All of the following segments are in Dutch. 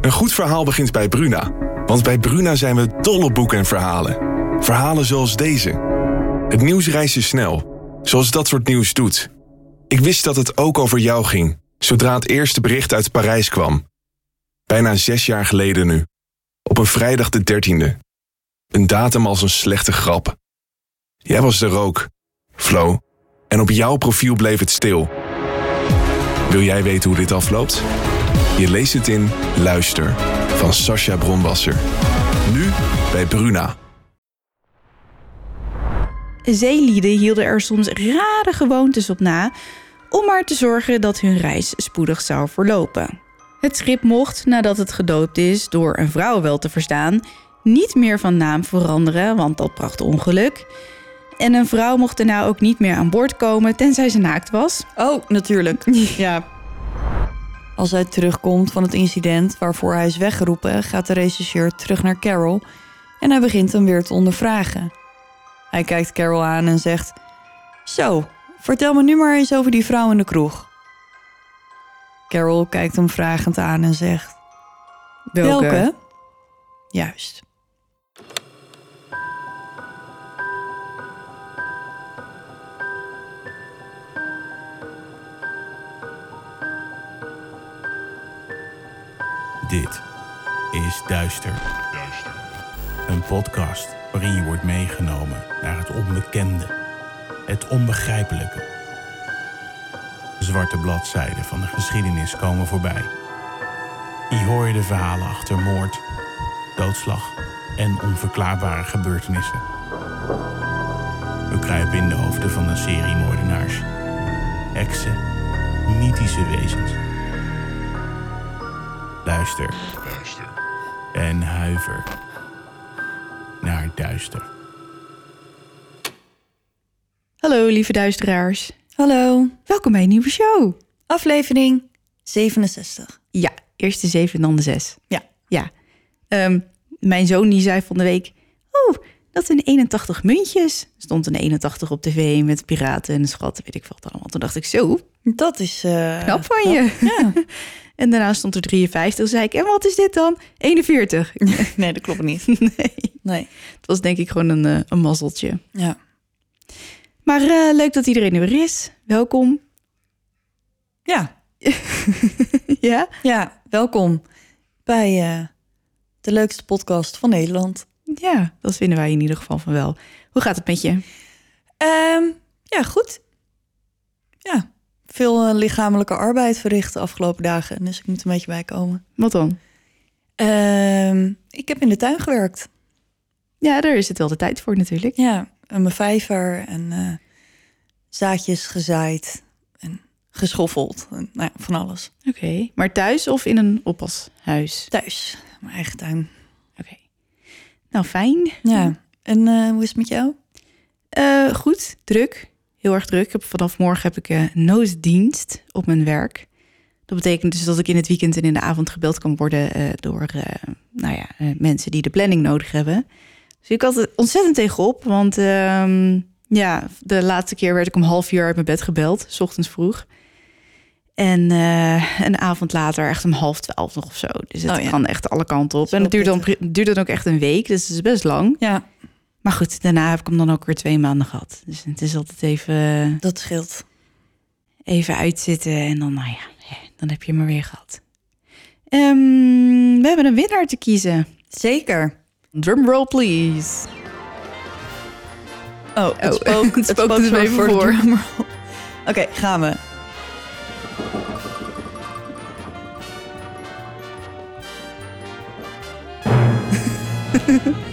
Een goed verhaal begint bij Bruna. Want bij Bruna zijn we dol op boeken en verhalen. Verhalen zoals deze. Het nieuws reist je snel, zoals dat soort nieuws doet. Ik wist dat het ook over jou ging, zodra het eerste bericht uit Parijs kwam. Bijna zes jaar geleden nu. Op een vrijdag de dertiende. Een datum als een slechte grap. Jij was er ook, Flo. En op jouw profiel bleef het stil. Wil jij weten hoe dit afloopt? Je leest het in Luister van Sascha Bronwasser. Nu bij Bruna. Zeelieden hielden er soms rare gewoontes op na om maar te zorgen dat hun reis spoedig zou verlopen. Het schip mocht, nadat het gedoopt is, door een vrouw wel te verstaan, niet meer van naam veranderen, want dat bracht ongeluk. En een vrouw mocht daarna ook niet meer aan boord komen tenzij ze naakt was. Oh, natuurlijk. Ja. Als hij terugkomt van het incident waarvoor hij is weggeroepen, gaat de rechercheur terug naar Carol en hij begint hem weer te ondervragen. Hij kijkt Carol aan en zegt: Zo, vertel me nu maar eens over die vrouw in de kroeg. Carol kijkt hem vragend aan en zegt: Welke? Juist. Dit is Duister. Een podcast waarin je wordt meegenomen naar het onbekende, het onbegrijpelijke. Zwarte bladzijden van de geschiedenis komen voorbij. Hier hoor je de verhalen achter moord, doodslag en onverklaarbare gebeurtenissen. We kruipen in de hoofden van een serie moordenaars, heksen, mythische wezens. Luister. En huiver naar duister. Hallo lieve duisteraars. Hallo, Welkom bij een nieuwe show. aflevering 67. Ja, eerst de zeven en dan de zes. Ja. Ja. Ehm, mijn zoon die zei van de week... Oh, dat zijn 81 muntjes. Er stond een 81 op tv met piraten en een schat, weet ik wat allemaal. Toen dacht ik, zo, Dat is eh, knap van je. Ja. En daarna stond er 53. Toen zei ik, en wat is dit dan? 41. nee, dat klopt niet. nee, Nee. het was denk ik gewoon een, eh, een mazzeltje. Ja. Maar eh, leuk dat iedereen er weer is. Welkom. Ja. ja? Ja, welkom bij de leukste podcast van Nederland. Ja, dat vinden wij in ieder geval van wel. Hoe gaat het met je? Ehm, ja, goed. Ja, veel eh, lichamelijke arbeid verricht de afgelopen dagen. Dus ik moet een beetje bijkomen. Wat dan? Ehm, ik heb in de tuin gewerkt. Ja, daar is het wel de tijd voor natuurlijk. Ja, en mijn vijver en eh, zaadjes gezaaid en geschoffeld. En, nou ja, van alles. Oké, maar thuis of in een oppashuis? Thuis, mijn eigen tuin. Oké. Nou, fijn. Ja, en eh, hoe is het met jou? Goed, druk. Heel erg druk. Ik heb, vanaf morgen heb ik eh nooddienst op mijn werk. Dat betekent dus dat ik in het weekend en in de avond gebeld kan worden eh, door eh, nou ja, mensen die de planning nodig hebben. Dus ik had er ontzettend tegenop, want ehm, ja, de laatste keer werd ik om half uur uit mijn bed gebeld, s ochtends vroeg. En een avond later echt om half twaalf nog of zo. Dus het Oh ja. kan echt alle kanten op. En het duurt dan, dan ook echt een week, dus het is best lang. Ja, Maar goed, daarna heb ik hem dan ook weer twee maanden gehad. Dus het is altijd even, dat scheelt. even uitzitten en dan, nou ja, dan heb je hem weer gehad. Ehm, we hebben een winnaar te kiezen. Zeker. Drumroll, please. Oh, het Oh, spook, het spook dus zo even voor. drumroll. Oké, gaan we.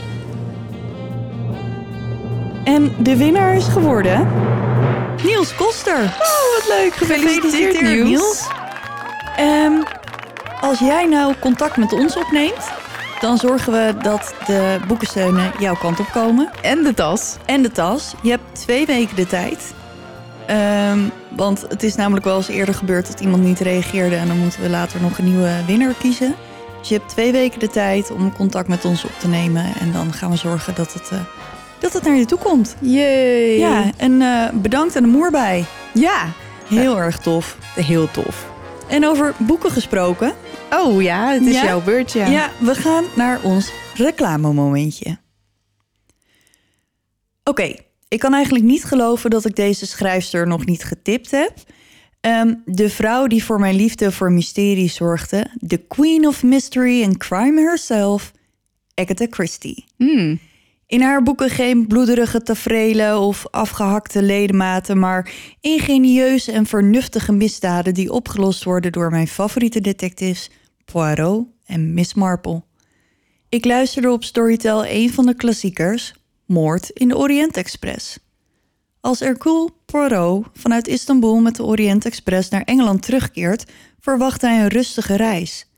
en de winnaar is geworden... Niels Koster. Oh, wat leuk. Gefeliciteerd, Niels. Ehm, als jij nou contact met ons opneemt... dan zorgen we dat de boekensteunen jouw kant op komen En de tas. en de tas. Je hebt twee weken de tijd. Ehm, want het is namelijk wel eens eerder gebeurd dat iemand niet reageerde... en dan moeten we later nog een nieuwe winnaar kiezen. Dus je hebt twee weken de tijd om contact met ons op te nemen... en dan gaan we zorgen dat het, eh, dat het naar je toe komt. Yay. Ja, en eh, bedankt aan de moer bij. Ja, Heel erg tof. heel tof. En over boeken gesproken. Oh ja, het is Ja? jouw beurt, ja. Ja, we gaan naar ons reclamemomentje. Oké, ik kan eigenlijk niet geloven dat ik deze schrijfster nog niet getipt heb. Ehm, de vrouw die voor mijn liefde voor mysterie zorgde, de queen of mystery and crime herself, Agatha Christie. Hmm. In haar boeken geen bloederige tafereelen of afgehakte ledematen, maar ingenieuze en vernuftige misdaden die opgelost worden door mijn favoriete detectives Poirot en Miss Marple. Ik luisterde op Storytel een van de klassiekers, Moord in de Orient Express. Als Hercule Poirot vanuit Istanbul met de Orient Express naar Engeland terugkeert, verwacht hij een rustige reis.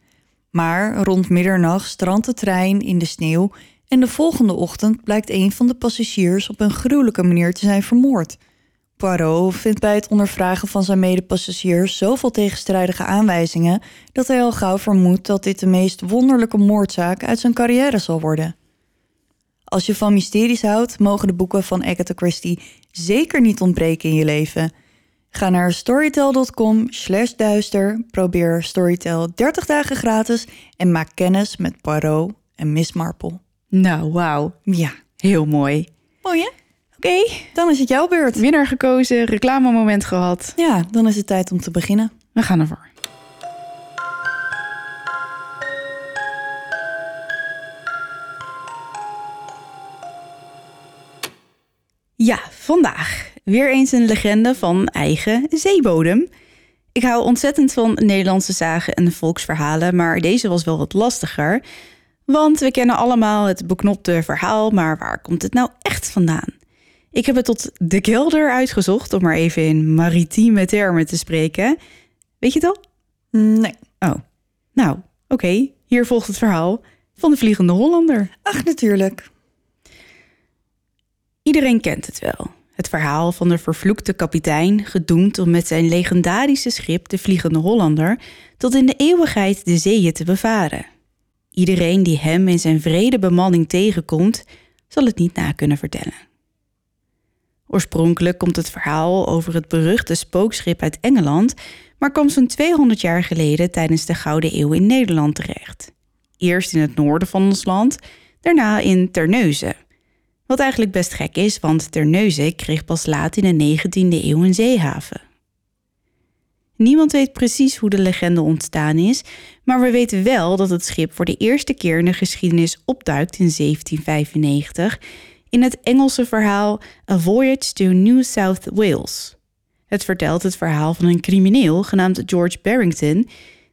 Maar rond middernacht strandt de trein in de sneeuw en de volgende ochtend blijkt een van de passagiers op een gruwelijke manier te zijn vermoord. Poirot vindt bij het ondervragen van zijn medepassagiers zoveel tegenstrijdige aanwijzingen dat hij al gauw vermoedt dat dit de meest wonderlijke moordzaak uit zijn carrière zal worden. Als je van mysteries houdt, mogen de boeken van Agatha Christie zeker niet ontbreken in je leven. Ga naar storytel.com slash duister, probeer Storytel 30 dagen gratis en maak kennis met Poirot en Miss Marple. Nou, wauw. Ja, Heel mooi. mooi hè? Oké, Dan is het jouw beurt. winnaar gekozen, reclamemoment gehad. Ja, dan is het tijd om te beginnen. We gaan ervoor. Ja, vandaag weer eens een legende van eigen zeebodem. Ik hou ontzettend van Nederlandse zagen en volksverhalen, maar deze was wel wat lastiger. Want we kennen allemaal het beknopte verhaal, maar waar komt het nou echt vandaan? Ik heb het tot de kelder uitgezocht, om maar even in maritieme termen te spreken. Weet je het al? Nee. Oh, nou, oké. Hier volgt het verhaal van de Vliegende Hollander. Ach, natuurlijk. Iedereen kent het wel. Het verhaal van de vervloekte kapitein, gedoemd om met zijn legendarische schip, de Vliegende Hollander, tot in de eeuwigheid de zeeën te bevaren. Iedereen die hem in zijn vrede bemanning tegenkomt, zal het niet na kunnen vertellen. Oorspronkelijk komt het verhaal over het beruchte spookschip uit Engeland, maar kwam zo'n 200 jaar geleden tijdens de Gouden Eeuw in Nederland terecht. Eerst in het noorden van ons land, daarna in Terneuzen. Wat eigenlijk best gek is, want Terneuzen kreeg pas laat in de 19e eeuw een zeehaven. Niemand weet precies hoe de legende ontstaan is, maar we weten wel dat het schip voor de eerste keer in de geschiedenis opduikt in 1795 in het Engelse verhaal A Voyage to New South Wales. Het vertelt het verhaal van een crimineel genaamd George Barrington,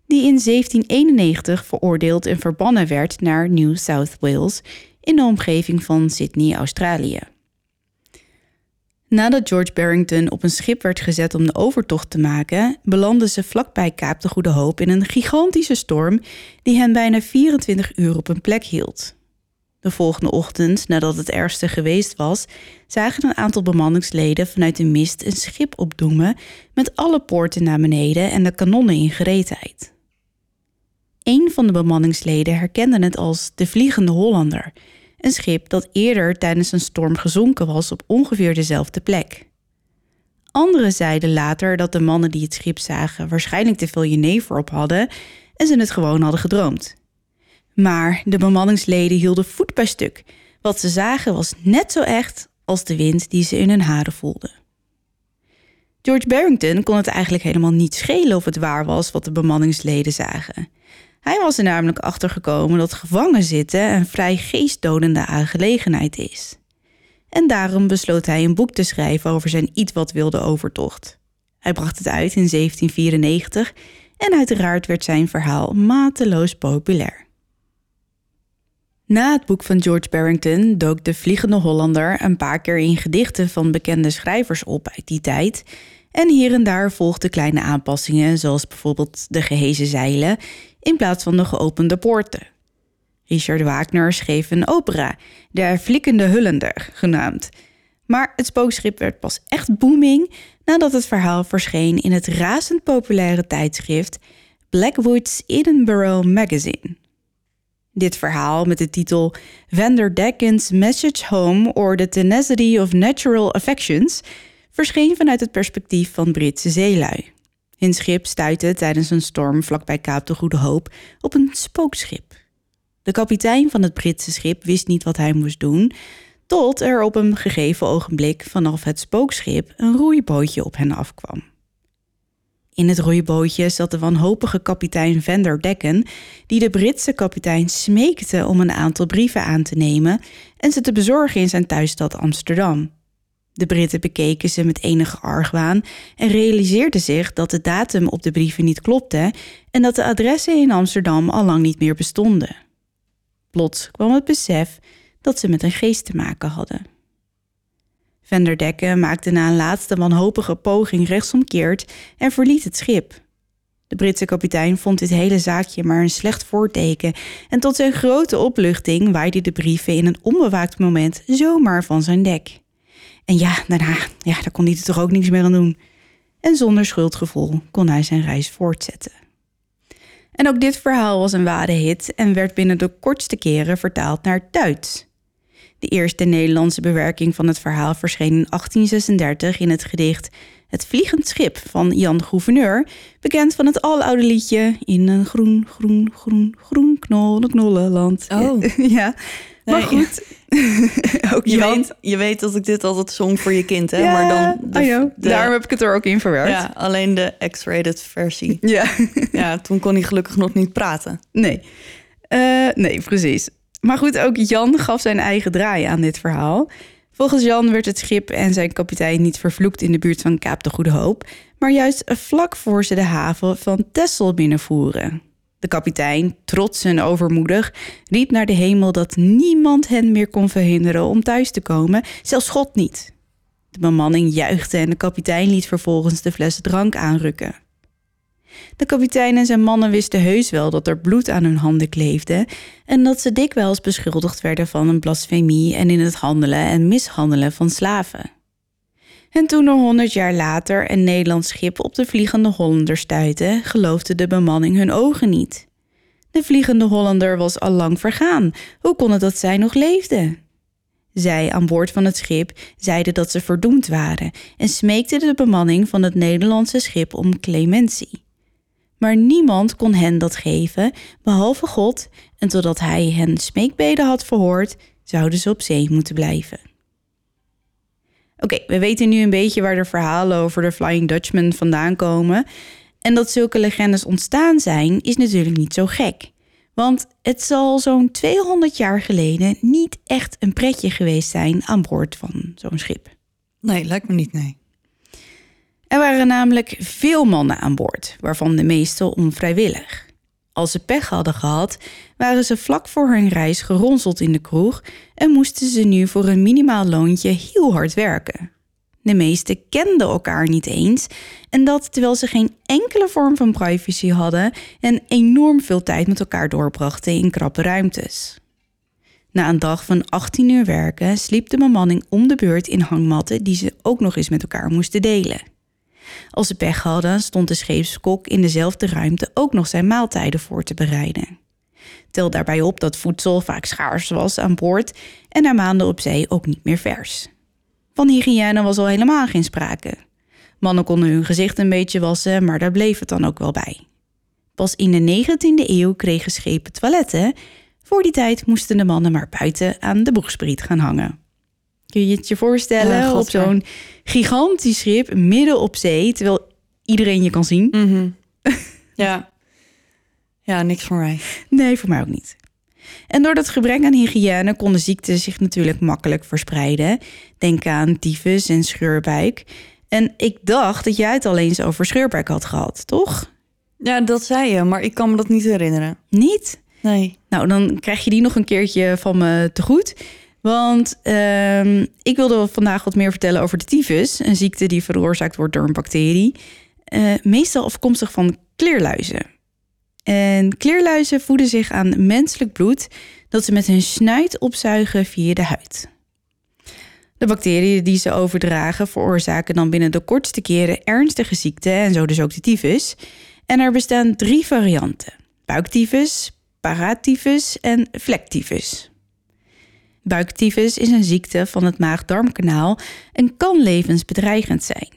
die in 1791 veroordeeld en verbannen werd naar New South Wales in de omgeving van Sydney, Australië. Nadat George Barrington op een schip werd gezet om de overtocht te maken, belandden ze vlakbij Kaap de Goede Hoop in een gigantische storm die hen bijna 24 uur op een plek hield. De volgende ochtend, nadat het ergste geweest was, zagen een aantal bemanningsleden vanuit de mist een schip opdoemen met alle poorten naar beneden en de kanonnen in gereedheid. Een van de bemanningsleden herkende het als de Vliegende Hollander, een schip dat eerder tijdens een storm gezonken was op ongeveer dezelfde plek. Anderen zeiden later dat de mannen die het schip zagen waarschijnlijk te veel jenever op hadden en ze het gewoon hadden gedroomd. Maar de bemanningsleden hielden voet bij stuk. Wat ze zagen was net zo echt als de wind die ze in hun haren voelden. George Barrington kon het eigenlijk helemaal niet schelen of het waar was wat de bemanningsleden zagen. Hij was er namelijk achter gekomen dat gevangen zitten een vrij geestdodende aangelegenheid is. En daarom besloot hij een boek te schrijven over zijn iets wat wilde overtocht. Hij bracht het uit in 1794 en uiteraard werd zijn verhaal mateloos populair. Na het boek van George Barrington dook de Vliegende Hollander een paar keer in gedichten van bekende schrijvers op uit die tijd. En hier en daar volgden kleine aanpassingen, zoals bijvoorbeeld de gehezen zeilen in plaats van de geopende poorten. Richard Wagner schreef een opera, De Vliegende Hullender, genaamd. Maar het spookschip werd pas echt booming nadat het verhaal verscheen in het razend populaire tijdschrift Blackwood's Edinburgh Magazine. Dit verhaal met de titel Vanderdeckens Message Home or the Tenacity of Natural Affections verscheen vanuit het perspectief van Britse zeelui. Hun schip stuitte tijdens een storm vlakbij Kaap de Goede Hoop op een spookschip. De kapitein van het Britse schip wist niet wat hij moest doen, tot er op een gegeven ogenblik vanaf het spookschip een roeibootje op hen afkwam. In het roeibootje zat de wanhopige kapitein Vander Decken, die de Britse kapitein smeekte om een aantal brieven aan te nemen en ze te bezorgen in zijn thuisstad Amsterdam. De Britten bekeken ze met enige argwaan en realiseerden zich dat de datum op de brieven niet klopte en dat de adressen in Amsterdam al lang niet meer bestonden. Plots kwam het besef dat ze met een geest te maken hadden. Vanderdekke maakte na een laatste wanhopige poging rechtsomkeerd en verliet het schip. De Britse kapitein vond dit hele zaakje maar een slecht voorteken en tot zijn grote opluchting waaide de brieven in een onbewaakt moment zomaar van zijn dek. En ja, daarna, ja, daar kon hij er toch ook niks meer aan doen. En zonder schuldgevoel kon hij zijn reis voortzetten. En ook dit verhaal was een ware hit en werd binnen de kortste keren vertaald naar Duits. De eerste Nederlandse bewerking van het verhaal verscheen in 1836 in het gedicht Het Vliegend Schip van Jan Gouverneur, bekend van het aloude liedje In een groen, groen, groen, groen knolle knollenland. Oh. ja, maar goed. ook Je Jan. weet, je weet dat ik dit altijd zong voor je kind, hè? Ja, maar dan de, oh de- daarom heb ik het er ook in verwerkt. ja, alleen de X-rated versie. ja. ja, toen kon hij gelukkig nog niet praten. Nee. Eh, nee, precies. Maar goed, ook Jan gaf zijn eigen draai aan dit verhaal. Volgens Jan werd het schip en zijn kapitein niet vervloekt in de buurt van Kaap de Goede Hoop, maar juist vlak voor ze de haven van Texel binnenvoeren. De kapitein, trots en overmoedig, riep naar de hemel dat niemand hen meer kon verhinderen om thuis te komen, zelfs God niet. De bemanning juichte en de kapitein liet vervolgens de fles drank aanrukken. De kapitein en zijn mannen wisten heus wel dat er bloed aan hun handen kleefde en dat ze dikwijls beschuldigd werden van een blasfemie en in het handelen en mishandelen van slaven. En toen er honderd jaar later een Nederlands schip op de Vliegende Hollander stuitte, geloofde de bemanning hun ogen niet. De Vliegende Hollander was al lang vergaan. Hoe kon het dat zij nog leefde? Zij aan boord van het schip zeiden dat ze verdoemd waren en smeekten de bemanning van het Nederlandse schip om clementie. Maar niemand kon hen dat geven, behalve God, en totdat hij hen smeekbeden had verhoord, zouden ze op zee moeten blijven. Oké, we weten nu een beetje waar de verhalen over de Flying Dutchman vandaan komen. En dat zulke legendes ontstaan zijn, is natuurlijk niet zo gek. Want het zal zo'n 200 jaar geleden niet echt een pretje geweest zijn aan boord van zo'n schip. Nee, lijkt me niet, nee. Er waren namelijk veel mannen aan boord, waarvan de meeste onvrijwillig. Als ze pech hadden gehad, waren ze vlak voor hun reis geronseld in de kroeg en moesten ze nu voor een minimaal loontje heel hard werken. De meesten kenden elkaar niet eens en dat terwijl ze geen enkele vorm van privacy hadden en enorm veel tijd met elkaar doorbrachten in krappe ruimtes. Na een dag van 18 uur werken sliep de bemanning om de beurt in hangmatten die ze ook nog eens met elkaar moesten delen. Als ze pech hadden, stond de scheepskok in dezelfde ruimte ook nog zijn maaltijden voor te bereiden. Tel daarbij op dat voedsel vaak schaars was aan boord en na maanden op zee ook niet meer vers. Van hygiëne was al helemaal geen sprake. Mannen konden hun gezicht een beetje wassen, maar daar bleef het dan ook wel bij. Pas in de 19e eeuw kregen schepen toiletten. Voor die tijd moesten de mannen maar buiten aan de boegspriet gaan hangen. Kun je het je voorstellen Ja, op zo'n gigantisch schip midden op zee, terwijl iedereen je kan zien? Mhm. ja. Ja, niks voor mij. Nee, voor mij ook niet. En door dat gebrek aan hygiëne konden ziekten zich natuurlijk makkelijk verspreiden. Denk aan tyfus en scheurbuik. En ik dacht dat jij het al eens over scheurbuik had gehad, toch? Ja, dat zei je, maar ik kan me dat niet herinneren. Niet? Nee. Nou, dan krijg je die nog een keertje van me te goed. Want ehm, ik wilde vandaag wat meer vertellen over de tyfus. Een ziekte die veroorzaakt wordt door een bacterie. Eh, meestal afkomstig van kleerluizen. En kleerluizen voeden zich aan menselijk bloed dat ze met hun snuit opzuigen via de huid. De bacteriën die ze overdragen veroorzaken dan binnen de kortste keren ernstige ziekten en zo dus ook de tyfus. En er bestaan drie varianten: buiktyfus, paratyfus en vlektyfus. Buiktyfus is een ziekte van het maag-darmkanaal en kan levensbedreigend zijn.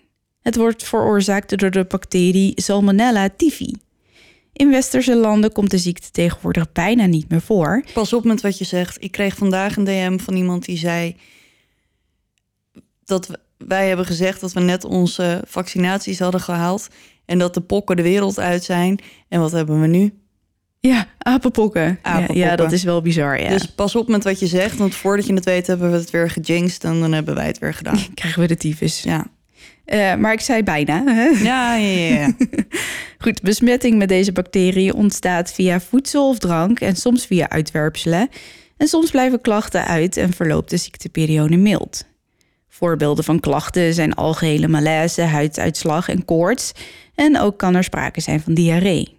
Het wordt veroorzaakt door de bacterie Salmonella typhi. In westerse landen komt de ziekte tegenwoordig bijna niet meer voor. Pas op met wat je zegt. Ik kreeg vandaag een DM van iemand die zei dat wij hebben gezegd dat we net onze vaccinaties hadden gehaald en dat de pokken de wereld uit zijn. En wat hebben we nu? Ja, apenpokken. Apenpokken. Ja, ja, dat is wel bizar, ja. Dus pas op met wat je zegt, want voordat je het weet hebben we het weer gejinxed en dan hebben wij het weer gedaan. Krijgen we de tyfus. Ja, Eh, maar ik zei bijna. Hè? ja, ja. ja, ja. Goed, besmetting met deze bacterie ontstaat via voedsel of drank en soms via uitwerpselen. En soms blijven klachten uit en verloopt de ziekteperiode mild. Voorbeelden van klachten zijn algehele malaise, huiduitslag en koorts. En ook kan er sprake zijn van diarree.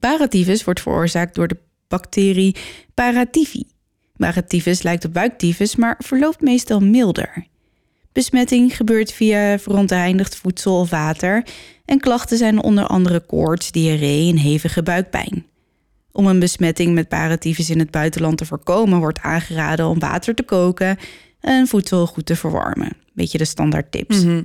Paratyfus wordt veroorzaakt door de bacterie Paratyphi. Paratyfus lijkt op buiktyfus, maar verloopt meestal milder. Besmetting gebeurt via verontreinigd voedsel of water en klachten zijn onder andere koorts, diarree en hevige buikpijn. Om een besmetting met paratyfus in het buitenland te voorkomen wordt aangeraden om water te koken en voedsel goed te verwarmen. Beetje de standaard tips. Mhm.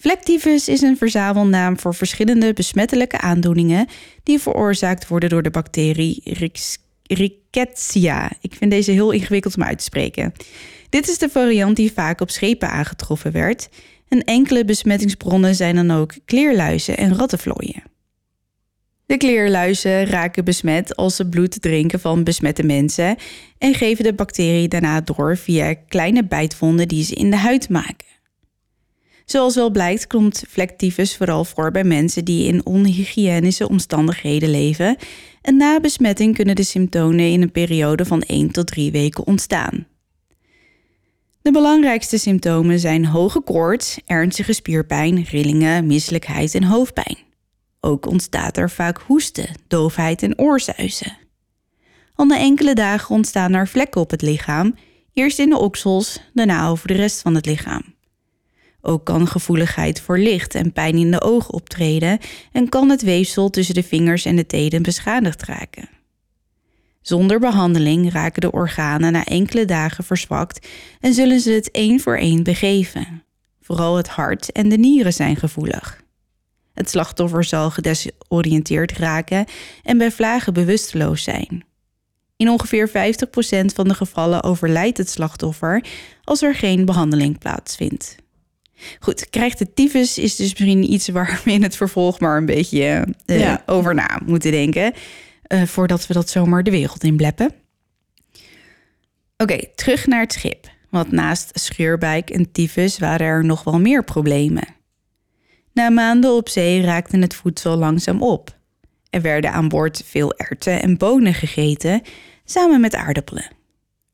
Vlektyfus is een verzamelnaam voor verschillende besmettelijke aandoeningen die veroorzaakt worden door de bacterie Rickettsia. Ik vind deze heel ingewikkeld om uit te spreken. Dit is de variant die vaak op schepen aangetroffen werd. En enkele besmettingsbronnen zijn dan ook kleerluizen en rattenvlooien. De kleerluizen raken besmet als ze bloed drinken van besmette mensen en geven de bacterie daarna door via kleine bijtwonden die ze in de huid maken. Zoals wel blijkt komt vlektyfus vooral voor bij mensen die in onhygiënische omstandigheden leven en na besmetting kunnen de symptomen in een periode van 1 tot 3 weken ontstaan. De belangrijkste symptomen zijn hoge koorts, ernstige spierpijn, rillingen, misselijkheid en hoofdpijn. Ook ontstaat er vaak hoesten, doofheid en oorzuizen. Al na enkele dagen ontstaan er vlekken op het lichaam, eerst in de oksels, daarna over de rest van het lichaam. Ook kan gevoeligheid voor licht en pijn in de ogen optreden en kan het weefsel tussen de vingers en de tenen beschadigd raken. Zonder behandeling raken de organen na enkele dagen verzwakt en zullen ze het één voor één begeven. Vooral het hart en de nieren zijn gevoelig. Het slachtoffer zal gedesoriënteerd raken en bij vlagen bewusteloos zijn. In ongeveer 50% van de gevallen overlijdt het slachtoffer als er geen behandeling plaatsvindt. Goed, krijgt de tyfus is dus misschien iets waar we in het vervolg maar een beetje eh, Ja. over na moeten denken. eh, voordat we dat zomaar de wereld in bleppen. Oké, terug naar het schip. Want naast scheurbuik en tyfus waren er nog wel meer problemen. Na maanden op zee raakte het voedsel langzaam op. Er werden aan boord veel erwten en bonen gegeten, samen met aardappelen.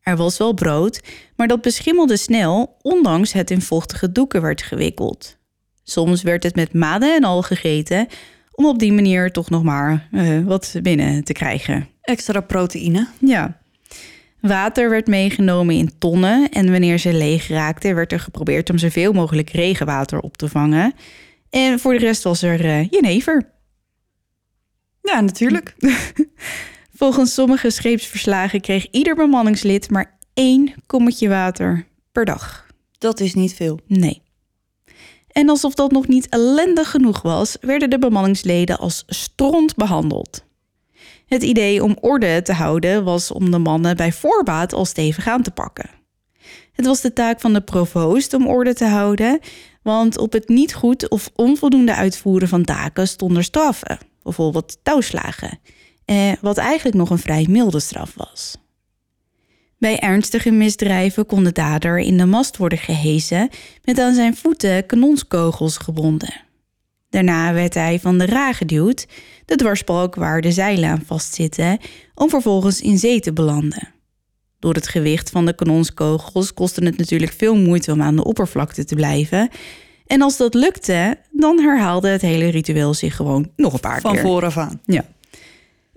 Er was wel brood, maar dat beschimmelde snel, ondanks het in vochtige doeken werd gewikkeld. Soms werd het met maden en al gegeten, om op die manier toch nog maar eh, wat binnen te krijgen. Extra proteïne. Ja. Water werd meegenomen in tonnen en wanneer ze leeg raakten, werd er geprobeerd om zoveel mogelijk regenwater op te vangen. En voor de rest was er eh, jenever. Ja, natuurlijk. Volgens sommige scheepsverslagen kreeg ieder bemanningslid maar één kommetje water per dag. Dat is niet veel. Nee. En alsof dat nog niet ellendig genoeg was, werden de bemanningsleden als stront behandeld. Het idee om orde te houden was om de mannen bij voorbaat al stevig aan te pakken. Het was de taak van de provoost om orde te houden, want op het niet goed of onvoldoende uitvoeren van taken stonden straffen, bijvoorbeeld touwslagen, eh, wat eigenlijk nog een vrij milde straf was. Bij ernstige misdrijven kon de dader in de mast worden gehesen met aan zijn voeten kanonskogels gebonden. Daarna werd hij van de ra geduwd, de dwarsbalk waar de zeilen aan vastzitten, om vervolgens in zee te belanden. Door het gewicht van de kanonskogels kostte het natuurlijk veel moeite om aan de oppervlakte te blijven. En als dat lukte, dan herhaalde het hele ritueel zich gewoon nog een paar Van keer. vooraf aan. Ja.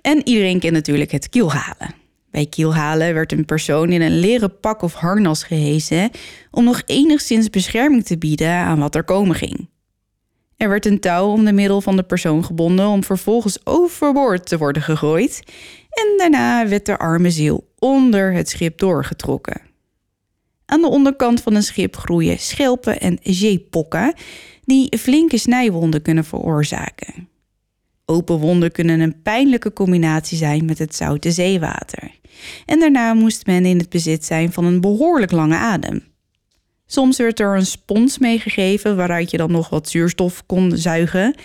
En iedereen kent natuurlijk het kielhalen. Bij kielhalen werd een persoon in een leren pak of harnas gehesen om nog enigszins bescherming te bieden aan wat er komen ging. Er werd een touw om de middel van de persoon gebonden om vervolgens overboord te worden gegooid en daarna werd de arme ziel onder het schip doorgetrokken. Aan de onderkant van een schip groeien schelpen en zeepokken die flinke snijwonden kunnen veroorzaken. Open wonden kunnen een pijnlijke combinatie zijn met het zoute zeewater. En daarna moest men in het bezit zijn van een behoorlijk lange adem. Soms werd er een spons meegegeven waaruit je dan nog wat zuurstof kon zuigen.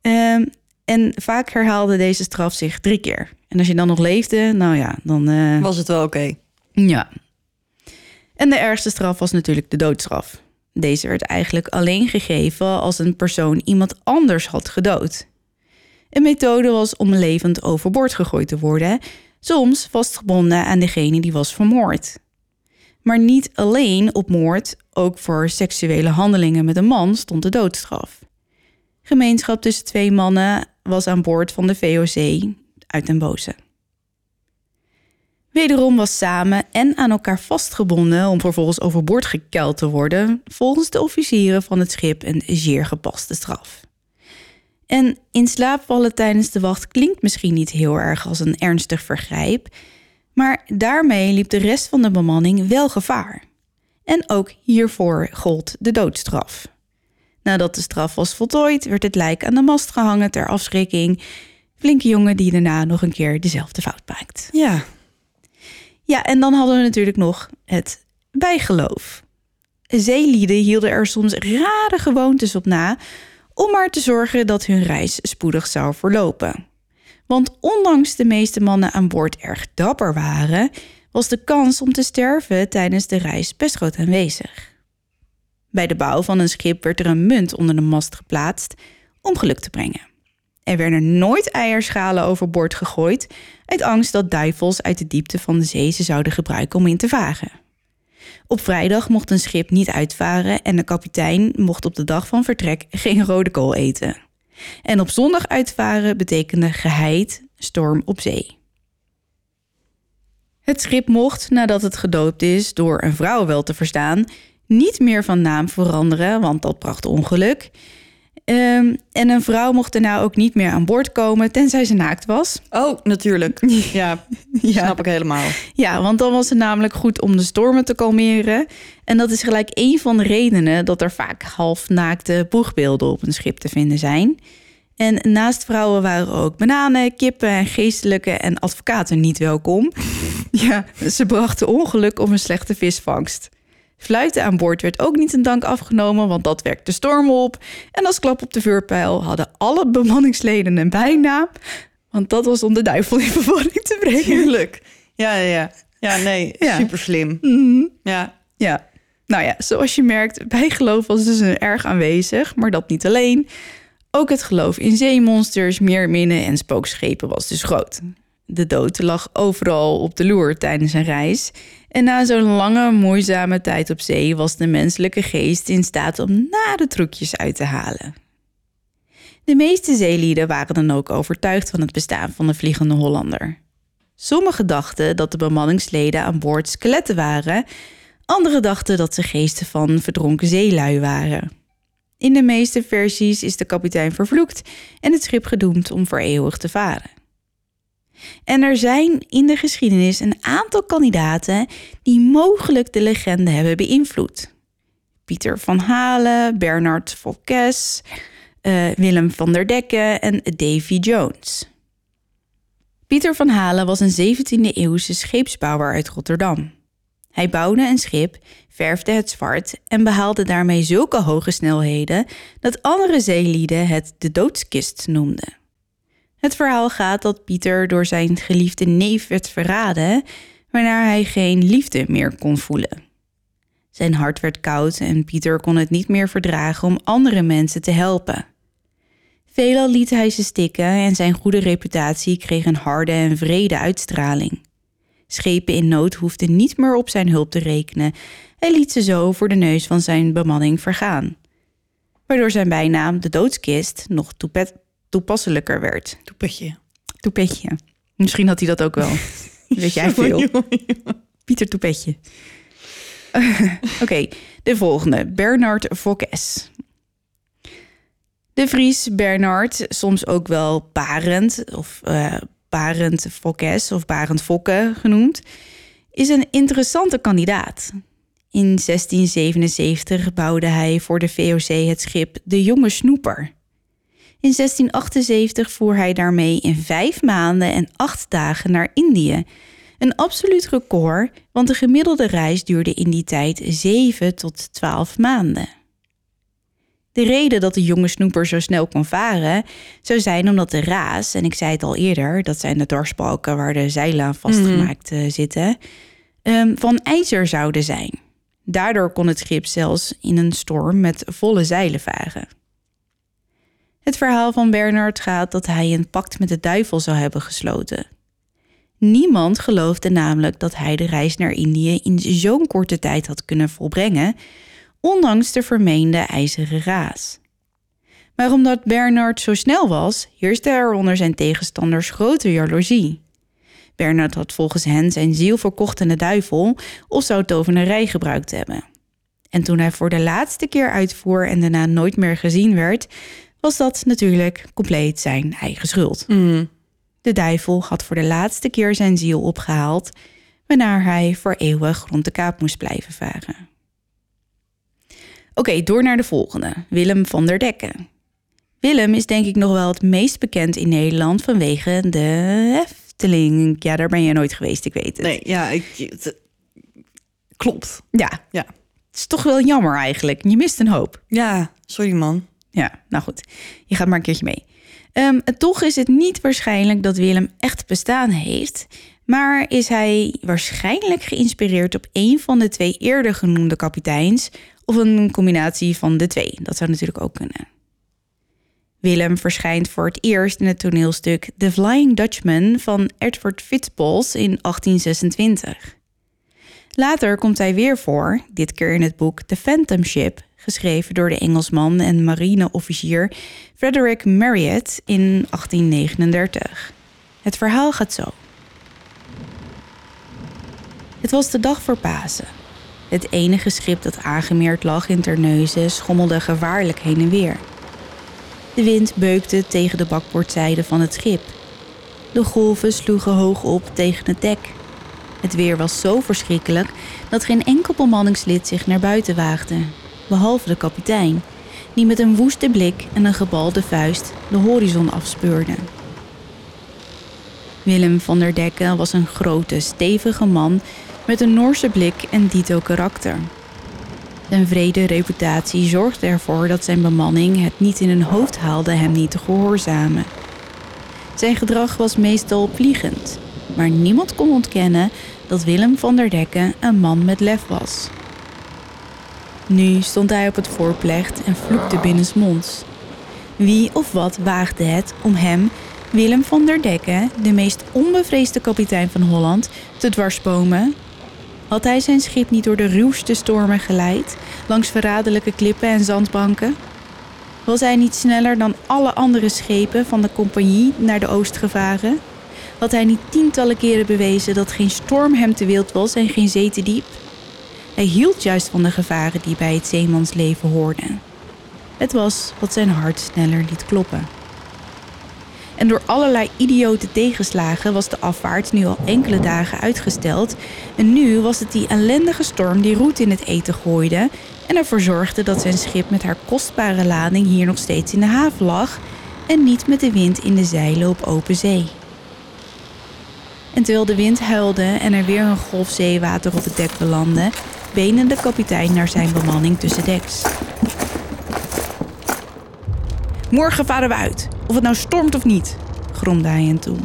Ehm, en vaak herhaalde deze straf zich drie keer. En als je dan nog leefde, nou ja, dan. Uh... Was het wel oké? Ja. En de ergste straf was natuurlijk de doodstraf. Deze werd eigenlijk alleen gegeven als een persoon iemand anders had gedood. Een methode was om levend overboord gegooid te worden, soms vastgebonden aan degene die was vermoord. Maar niet alleen op moord, ook voor seksuele handelingen met een man stond de doodstraf. Gemeenschap tussen twee mannen was aan boord van de VOC uit den Boze. Wederom was samen en aan elkaar vastgebonden om vervolgens overboord gekeld te worden, volgens de officieren van het schip een zeer gepaste straf. En in slaap vallen tijdens de wacht klinkt misschien niet heel erg als een ernstig vergrijp, maar daarmee liep de rest van de bemanning wel gevaar. En ook hiervoor gold de doodstraf. Nadat de straf was voltooid, werd het lijk aan de mast gehangen ter afschrikking. Flinke jongen die daarna nog een keer dezelfde fout maakt. Ja. Ja, en dan hadden we natuurlijk nog het bijgeloof. Zeelieden hielden er soms rare gewoontes op na om maar te zorgen dat hun reis spoedig zou verlopen. Want ondanks de meeste mannen aan boord erg dapper waren, was de kans om te sterven tijdens de reis best groot aanwezig. Bij de bouw van een schip werd er een munt onder de mast geplaatst om geluk te brengen. Er werden nooit eierschalen overboord gegooid, uit angst dat duivels uit de diepte van de zee ze zouden gebruiken om in te varen. Op vrijdag mocht een schip niet uitvaren en de kapitein mocht op de dag van vertrek geen rode kool eten. En op zondag uitvaren betekende geheid, storm op zee. Het schip mocht, nadat het gedoopt is, door een vrouw wel te verstaan, niet meer van naam veranderen, want dat bracht ongeluk. Ehm, en een vrouw mocht daarna ook niet meer aan boord komen, tenzij ze naakt was. Oh, natuurlijk. Ja, ja. snap ik helemaal. Ja, want dan was het namelijk goed om de stormen te kalmeren. En dat is gelijk een van de redenen dat er vaak halfnaakte boegbeelden op een schip te vinden zijn. En naast vrouwen waren ook bananen, kippen en geestelijke en advocaten niet welkom. ja, ze brachten ongeluk of een slechte visvangst. Fluiten aan boord werd ook niet in dank afgenomen, want dat wekte storm op. En als klap op de vuurpijl hadden alle bemanningsleden een bijnaam. Want dat was om de duivel in verwarring te brengen. Tuurlijk. Ja, ja, ja. Ja, nee, ja. super slim. Mhm. Ja. Ja. Nou ja, zoals je merkt, bijgeloof was dus een erg aanwezig, maar dat niet alleen. Ook het geloof in zeemonsters, meerminnen en spookschepen was dus groot. De dood lag overal op de loer tijdens een reis. En na zo'n lange, moeizame tijd op zee was de menselijke geest in staat om nare trucjes uit te halen. De meeste zeelieden waren dan ook overtuigd van het bestaan van de Vliegende Hollander. Sommigen dachten dat de bemanningsleden aan boord skeletten waren, anderen dachten dat ze geesten van verdronken zeelui waren. In de meeste versies is de kapitein vervloekt en het schip gedoemd om voor eeuwig te varen. En er zijn in de geschiedenis een aantal kandidaten die mogelijk de legende hebben beïnvloed. Pieter van Halen, Bernard Volkes, uh, Willem van der Decken en Davy Jones. Pieter van Halen was een 17e-eeuwse scheepsbouwer uit Rotterdam. Hij bouwde een schip, verfde het zwart en behaalde daarmee zulke hoge snelheden dat andere zeelieden het de doodskist noemden. Het verhaal gaat dat Pieter door zijn geliefde neef werd verraden, waarna hij geen liefde meer kon voelen. Zijn hart werd koud en Pieter kon het niet meer verdragen om andere mensen te helpen. Veelal liet hij ze stikken en zijn goede reputatie kreeg een harde en vrede uitstraling. Schepen in nood hoefden niet meer op zijn hulp te rekenen. Hij liet ze zo voor de neus van zijn bemanning vergaan. Waardoor zijn bijnaam, de doodskist, nog toepasselijker werd. Toepetje. Toepetje. Misschien had hij dat ook wel. Weet jij veel. Pieter Toepetje. Oké, de volgende. Bernard Fokes. De Vries Bernard, soms ook wel Barend of uh, Barend Fokes of Barend Fokke genoemd, is een interessante kandidaat. In 1677 bouwde hij voor de VOC het schip De Jonge Snoeper. In 1678 voer hij daarmee in vijf maanden en acht dagen naar Indië. Een absoluut record, want de gemiddelde reis duurde in die tijd 7 tot 12 maanden. De reden dat de jonge snoeper zo snel kon varen, zou zijn omdat de raas, en ik zei het al eerder, dat zijn de dwarsbalken waar de zeilen aan vastgemaakt mm zitten, um, van ijzer zouden zijn. Daardoor kon het schip zelfs in een storm met volle zeilen varen. Het verhaal van Bernard gaat dat hij een pact met de duivel zou hebben gesloten. Niemand geloofde namelijk dat hij de reis naar Indië in zo'n korte tijd had kunnen volbrengen, ondanks de vermeende ijzeren raas. Maar omdat Bernard zo snel was, heerste er onder zijn tegenstanders grote jaloezie. Bernard had volgens hen zijn ziel verkocht aan de duivel of zou tovenarij gebruikt hebben. En toen hij voor de laatste keer uitvoer en daarna nooit meer gezien werd, was dat natuurlijk compleet zijn eigen schuld. Mm. De duivel had voor de laatste keer zijn ziel opgehaald, waarna hij voor eeuwig rond de kaap moest blijven varen. Oké, door naar de volgende. Willem van der Dekken. Willem is denk ik nog wel het meest bekend in Nederland vanwege de Efteling. Ja, daar ben je nooit geweest, ik weet het. Nee, ja, ik, het, klopt. Ja. ja. Het is toch wel jammer eigenlijk. Je mist een hoop. Ja, sorry man. Ja, nou goed. Je gaat maar een keertje mee. Um, toch is het niet waarschijnlijk dat Willem echt bestaan heeft, maar is hij waarschijnlijk geïnspireerd op een van de twee eerder genoemde kapiteins of een combinatie van de twee. Dat zou natuurlijk ook kunnen. Willem verschijnt voor het eerst in het toneelstuk The Flying Dutchman van Edward Fitzbos in 1826. Later komt hij weer voor, dit keer in het boek The Phantom Ship, geschreven door de Engelsman en marineofficier Frederick Marriott in 1839. Het verhaal gaat zo. Het was de dag voor Pasen. Het enige schip dat aangemeerd lag in Terneuzen schommelde gevaarlijk heen en weer. De wind beukte tegen de bakboordzijde van het schip. De golven sloegen hoog op tegen het dek. Het weer was zo verschrikkelijk dat geen enkel bemanningslid zich naar buiten waagde, behalve de kapitein, die met een woeste blik en een gebalde vuist de horizon afspeurde. Willem van der Decken was een grote, stevige man met een Noorse blik en dito karakter. Zijn vrede reputatie zorgde ervoor dat zijn bemanning het niet in hun hoofd haalde hem niet te gehoorzamen. Zijn gedrag was meestal vliegend, maar niemand kon ontkennen dat Willem van der Decken een man met lef was. Nu stond hij op het voorplecht en vloekte binnensmonds. Wie of wat waagde het om hem, Willem van der Decken, de meest onbevreesde kapitein van Holland, te dwarsbomen had hij zijn schip niet door de ruwste stormen geleid, langs verraderlijke klippen en zandbanken? Was hij niet sneller dan alle andere schepen van de compagnie naar de oost gevaren? Had hij niet tientallen keren bewezen dat geen storm hem te wild was en geen zee te diep? Hij hield juist van de gevaren die bij het zeemansleven hoorden. Het was wat zijn hart sneller liet kloppen. En door allerlei idiote tegenslagen was de afvaart nu al enkele dagen uitgesteld. En nu was het die ellendige storm die roet in het eten gooide en ervoor zorgde dat zijn schip met haar kostbare lading hier nog steeds in de haven lag en niet met de wind in de zeilen op open zee. En terwijl de wind huilde en er weer een golf zeewater op het dek belandde, benen de kapitein naar zijn bemanning tussen deks. Morgen varen we uit, of het nou stormt of niet, gromde hij hen toe.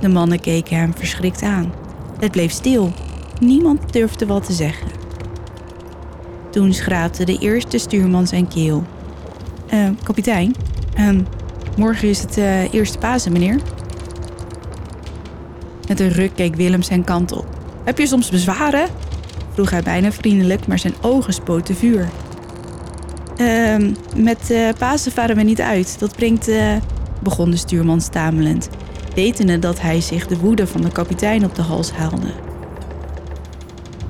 De mannen keken hem verschrikt aan. Het bleef stil. Niemand durfde wat te zeggen. Toen schraapte de eerste stuurman zijn keel. Uh, kapitein, uh, morgen is het uh, eerste Pasen, meneer. Met een ruk keek Willem zijn kant op. Heb je soms bezwaren? Vroeg hij bijna vriendelijk, maar zijn ogen spoten vuur. Uh, met uh, Pasen varen we niet uit. Dat brengt, uh, begon de stuurman stamelend, wetende dat hij zich de woede van de kapitein op de hals haalde.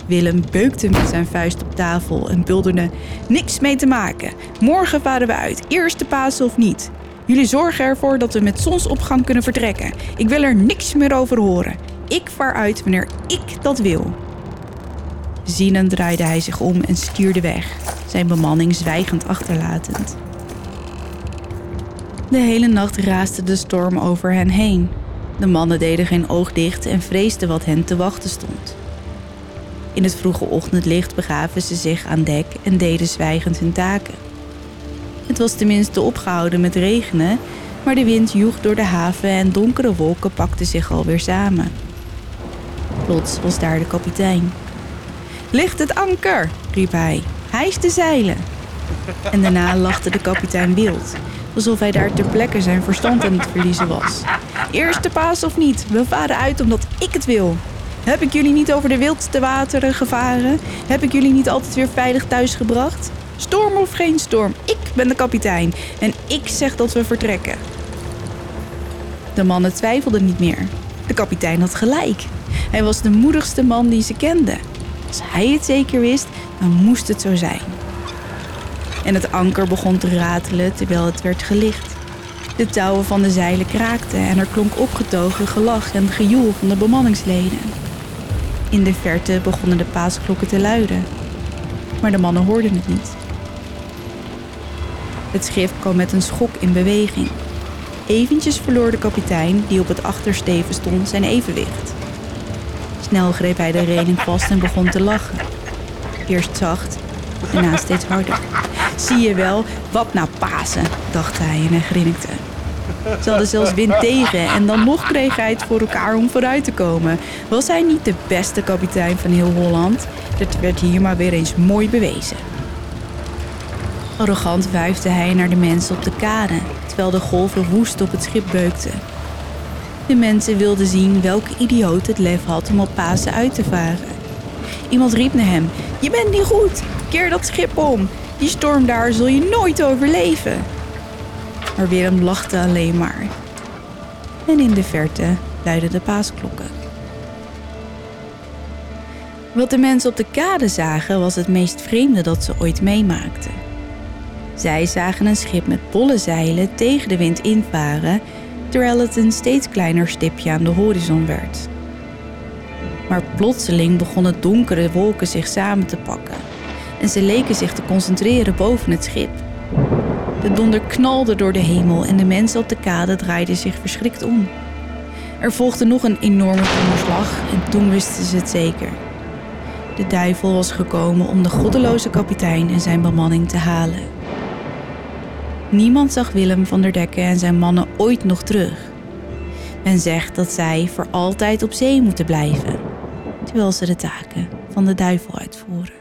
Willem beukte met zijn vuist op tafel en bulderde: Niks mee te maken. Morgen varen we uit, eerste Pasen of niet. Jullie zorgen ervoor dat we met zonsopgang kunnen vertrekken. Ik wil er niks meer over horen. Ik vaar uit wanneer ik dat wil. Zienend draaide hij zich om en stuurde weg, zijn bemanning zwijgend achterlatend. De hele nacht raasde de storm over hen heen. De mannen deden geen oog dicht en vreesden wat hen te wachten stond. In het vroege ochtendlicht begaven ze zich aan dek en deden zwijgend hun taken. Het was tenminste opgehouden met regenen, maar de wind joeg door de haven en donkere wolken pakten zich alweer samen. Plots was daar de kapitein. Licht het anker, riep hij. Hijs de zeilen. En daarna lachte de kapitein wild, alsof hij daar ter plekke zijn verstand aan het verliezen was. Eerste paas of niet, we varen uit omdat ik het wil. Heb ik jullie niet over de wildste wateren gevaren? Heb ik jullie niet altijd weer veilig thuis gebracht? Storm of geen storm, ik ben de kapitein en ik zeg dat we vertrekken. De mannen twijfelden niet meer. De kapitein had gelijk. Hij was de moedigste man die ze kenden. Als hij het zeker wist, dan moest het zo zijn. En het anker begon te ratelen terwijl het werd gelicht. De touwen van de zeilen kraakten en er klonk opgetogen gelach en gejoel van de bemanningsleden. In de verte begonnen de paasklokken te luiden. Maar de mannen hoorden het niet. Het schip kwam met een schok in beweging. Eventjes verloor de kapitein, die op het achtersteven stond, zijn evenwicht. Snel greep hij de reling vast en begon te lachen. Eerst zacht, daarna steeds harder. Zie je wel, wat nou Pasen, dacht hij en hij grinnikte. Ze hadden zelfs wind tegen en dan nog kreeg hij het voor elkaar om vooruit te komen. Was hij niet de beste kapitein van heel Holland? Dat werd hier maar weer eens mooi bewezen. Arrogant wuifde hij naar de mensen op de kade, terwijl de golven woest op het schip beukten. De mensen wilden zien welke idioot het lef had om op Pasen uit te varen. Iemand riep naar hem: Je bent niet goed, keer dat schip om. Die storm daar zul je nooit overleven. Maar Willem lachte alleen maar. En in de verte luidden de paasklokken. Wat de mensen op de kade zagen was het meest vreemde dat ze ooit meemaakten. Zij zagen een schip met bolle zeilen tegen de wind invaren, terwijl het een steeds kleiner stipje aan de horizon werd. Maar plotseling begonnen donkere wolken zich samen te pakken en ze leken zich te concentreren boven het schip. De donder knalde door de hemel en de mensen op de kade draaiden zich verschrikt om. Er volgde nog een enorme donderslag en toen wisten ze het zeker. De duivel was gekomen om de goddeloze kapitein en zijn bemanning te halen. Niemand zag Willem van der Decken en zijn mannen ooit nog terug. Men zegt dat zij voor altijd op zee moeten blijven, terwijl ze de taken van de duivel uitvoeren.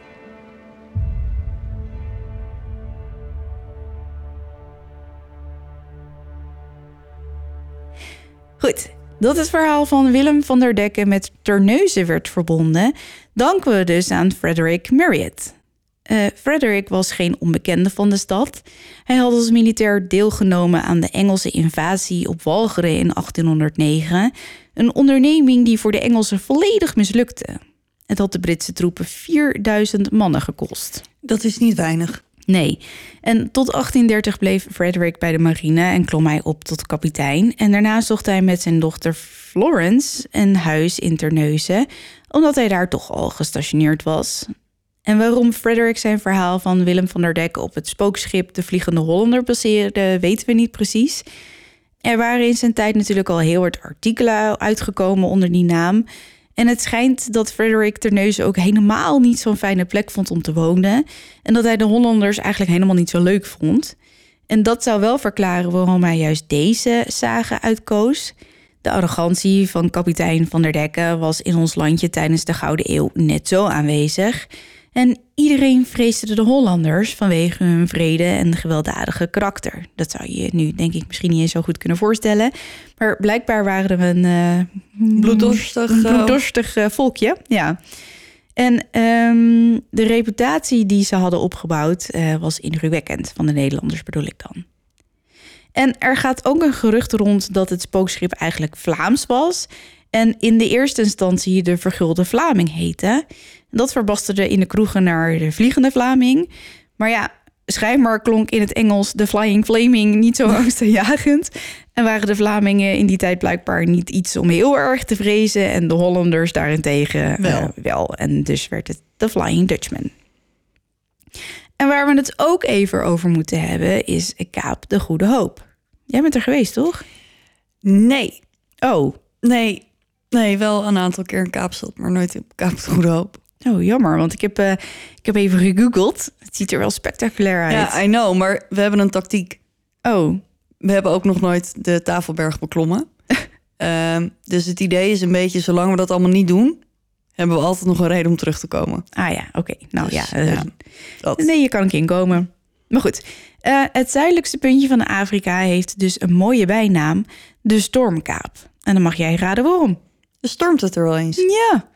Goed, dat het verhaal van Willem van der Decken met Terneuzen werd verbonden, danken we dus aan Frederick Marriott. Uh, Frederick was geen onbekende van de stad. Hij had als militair deelgenomen aan de Engelse invasie op Walcheren in 1809, een onderneming die voor de Engelsen volledig mislukte. Het had de Britse troepen 4000 mannen gekost. Dat is niet weinig. Nee. En tot 1830 bleef Frederick bij de marine en klom hij op tot kapitein. En daarna zocht hij met zijn dochter Florence een huis in Terneuzen, omdat hij daar toch al gestationeerd was. En waarom Frederick zijn verhaal van Willem van der Dek op het spookschip De Vliegende Hollander baseerde, weten we niet precies. Er waren in zijn tijd natuurlijk al heel wat artikelen uitgekomen onder die naam. En het schijnt dat Frederick Terneuzen ook helemaal niet zo'n fijne plek vond om te wonen. En dat hij de Hollanders eigenlijk helemaal niet zo leuk vond. En dat zou wel verklaren waarom hij juist deze zagen uitkoos. De arrogantie van kapitein Van der Decken was in ons landje tijdens de Gouden Eeuw net zo aanwezig. En iedereen vreesde de Hollanders vanwege hun vrede en gewelddadige karakter. Dat zou je nu, denk ik, misschien niet eens zo goed kunnen voorstellen. Maar blijkbaar waren we een uh, bloeddorstig, een bloeddorstig uh, volkje. Ja. En um, de reputatie die ze hadden opgebouwd uh, was indrukwekkend. Van de Nederlanders bedoel ik dan. En er gaat ook een gerucht rond dat het spookschip eigenlijk Vlaams was. En in de eerste instantie de Vergulde Vlaming heette. Dat verbasterde in de kroegen naar de Vliegende Vlaming. Maar ja, schijnbaar klonk in het Engels de Flying Flaming niet zo angstaanjagend. En waren de Vlamingen in die tijd blijkbaar niet iets om heel erg te vrezen. En de Hollanders daarentegen wel. Uh, wel. En dus werd het de Flying Dutchman. En waar we het ook even over moeten hebben is Kaap de Goede Hoop. Jij bent er geweest, toch? Nee. Oh, Nee. Nee, wel een aantal keer in Kaapstad, maar nooit op Kaap de Goede Hoop. Oh jammer, want ik heb, eh, ik heb even gegoogeld. Het ziet er wel spectaculair uit. Ja, I know, maar we hebben een tactiek. Oh, We hebben ook nog nooit de Tafelberg beklommen. Ehm, dus het idee is een beetje, zolang we dat allemaal niet doen... hebben we altijd nog een reden om terug te komen. ah ja, oké. Nou Dus, ja, ja, dat. nee, je kan keer inkomen. Maar goed, eh, het zuidelijkste puntje van Afrika heeft dus een mooie bijnaam, de Stormkaap. En dan mag jij raden waarom. Stormt het er wel eens. Ja,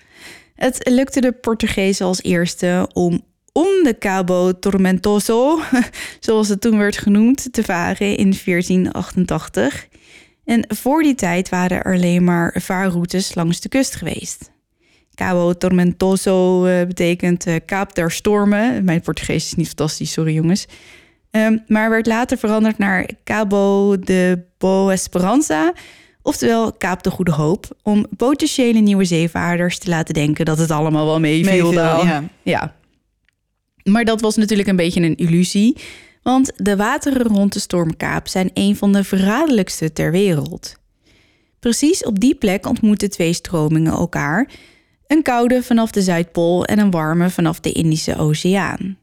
het lukte de Portugezen als eerste om om de Cabo Tormentoso, zoals het toen werd genoemd, te varen in 1488. En voor die tijd waren er alleen maar vaarroutes langs de kust geweest. Cabo Tormentoso eh, betekent eh, Kaap der Stormen. Mijn Portugees is niet fantastisch, sorry jongens. Ehm, maar werd later veranderd naar Cabo de Boa Esperanza, oftewel Kaap de Goede Hoop, om potentiële nieuwe zeevaarders te laten denken dat het allemaal wel meeviel. Dan. ja. ja. Maar dat was natuurlijk een beetje een illusie, want de wateren rond de Stormkaap zijn een van de verraderlijkste ter wereld. Precies op die plek ontmoeten twee stromingen elkaar: een koude vanaf de Zuidpool en een warme vanaf de Indische Oceaan.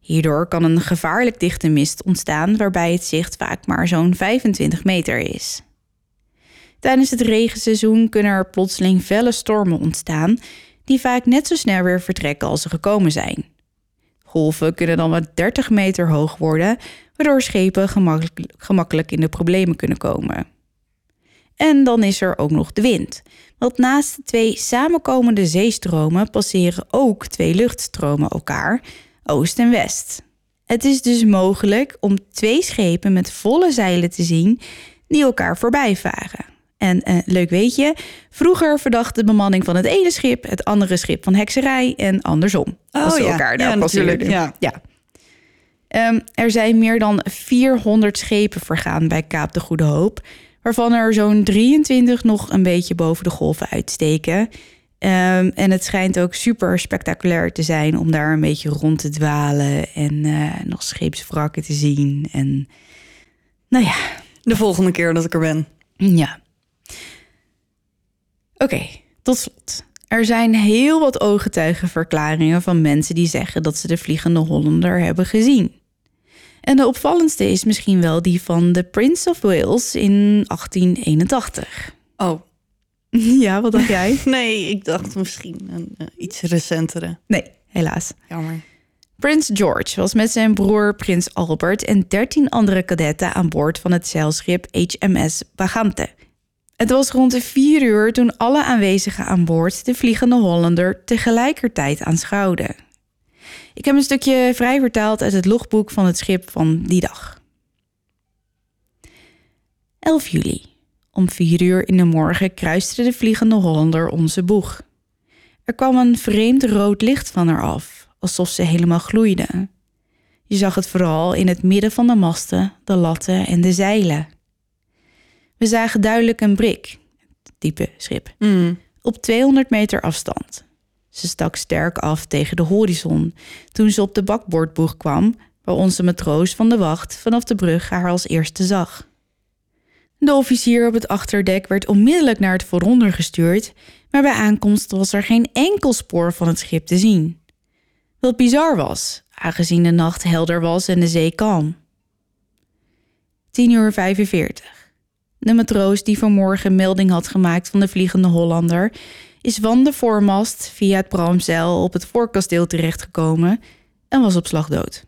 Hierdoor kan een gevaarlijk dichte mist ontstaan waarbij het zicht vaak maar zo'n 25 meter is. Tijdens het regenseizoen kunnen er plotseling felle stormen ontstaan die vaak net zo snel weer vertrekken als ze gekomen zijn. Golven kunnen dan wat 30 meter hoog worden, waardoor schepen gemakkelijk, in de problemen kunnen komen. En dan is er ook nog de wind. Want naast de twee samenkomende zeestromen passeren ook twee luchtstromen elkaar, oost en west. Het is dus mogelijk om twee schepen met volle zeilen te zien die elkaar voorbij varen. En eh, leuk weet je, vroeger verdacht de bemanning van het ene schip het andere schip van hekserij en andersom. als ze ja. elkaar daar Ja, natuurlijk, ja. Ehm, er zijn meer dan 400 schepen vergaan bij Kaap de Goede Hoop, waarvan er zo'n 23 nog een beetje boven de golven uitsteken. Ehm, en het schijnt ook super spectaculair te zijn om daar een beetje rond te dwalen en eh, nog scheepswrakken te zien. En nou ja, De volgende keer dat ik er ben. ja. Oké, tot slot. Er zijn heel wat ooggetuigenverklaringen van mensen die zeggen dat ze de Vliegende Hollander hebben gezien. En de opvallendste is misschien wel die van de Prince of Wales in 1881. Oh, Ja, wat dacht jij? nee, ik dacht misschien een eh, iets recentere. Nee, helaas. Jammer. Prins George was met zijn broer Prins Albert en 13 andere kadetten aan boord van het zeilschip HMS Bagante. Het was rond de 4 uur toen alle aanwezigen aan boord de Vliegende Hollander tegelijkertijd aanschouwden. Ik heb een stukje vrij vertaald uit het logboek van het schip van die dag. 11 juli. Om 4 uur in de morgen kruiste de Vliegende Hollander onze boeg. Er kwam een vreemd rood licht van haar af, alsof ze helemaal gloeide. Je zag het vooral in het midden van de masten, de latten en de zeilen. We zagen duidelijk een brik, het type schip, Mm. op 200 meter afstand. Ze stak sterk af tegen de horizon toen ze op de bakboordboeg kwam, waar onze matroos van de wacht vanaf de brug haar als eerste zag. De officier op het achterdek werd onmiddellijk naar het vooronder gestuurd, maar bij aankomst was er geen enkel spoor van het schip te zien. Wat bizar was, aangezien de nacht helder was en de zee kalm. 10 uur 45. De matroos die vanmorgen melding had gemaakt van de Vliegende Hollander is van de voormast via het bramzeil op het voorkasteel terechtgekomen en was op slag dood.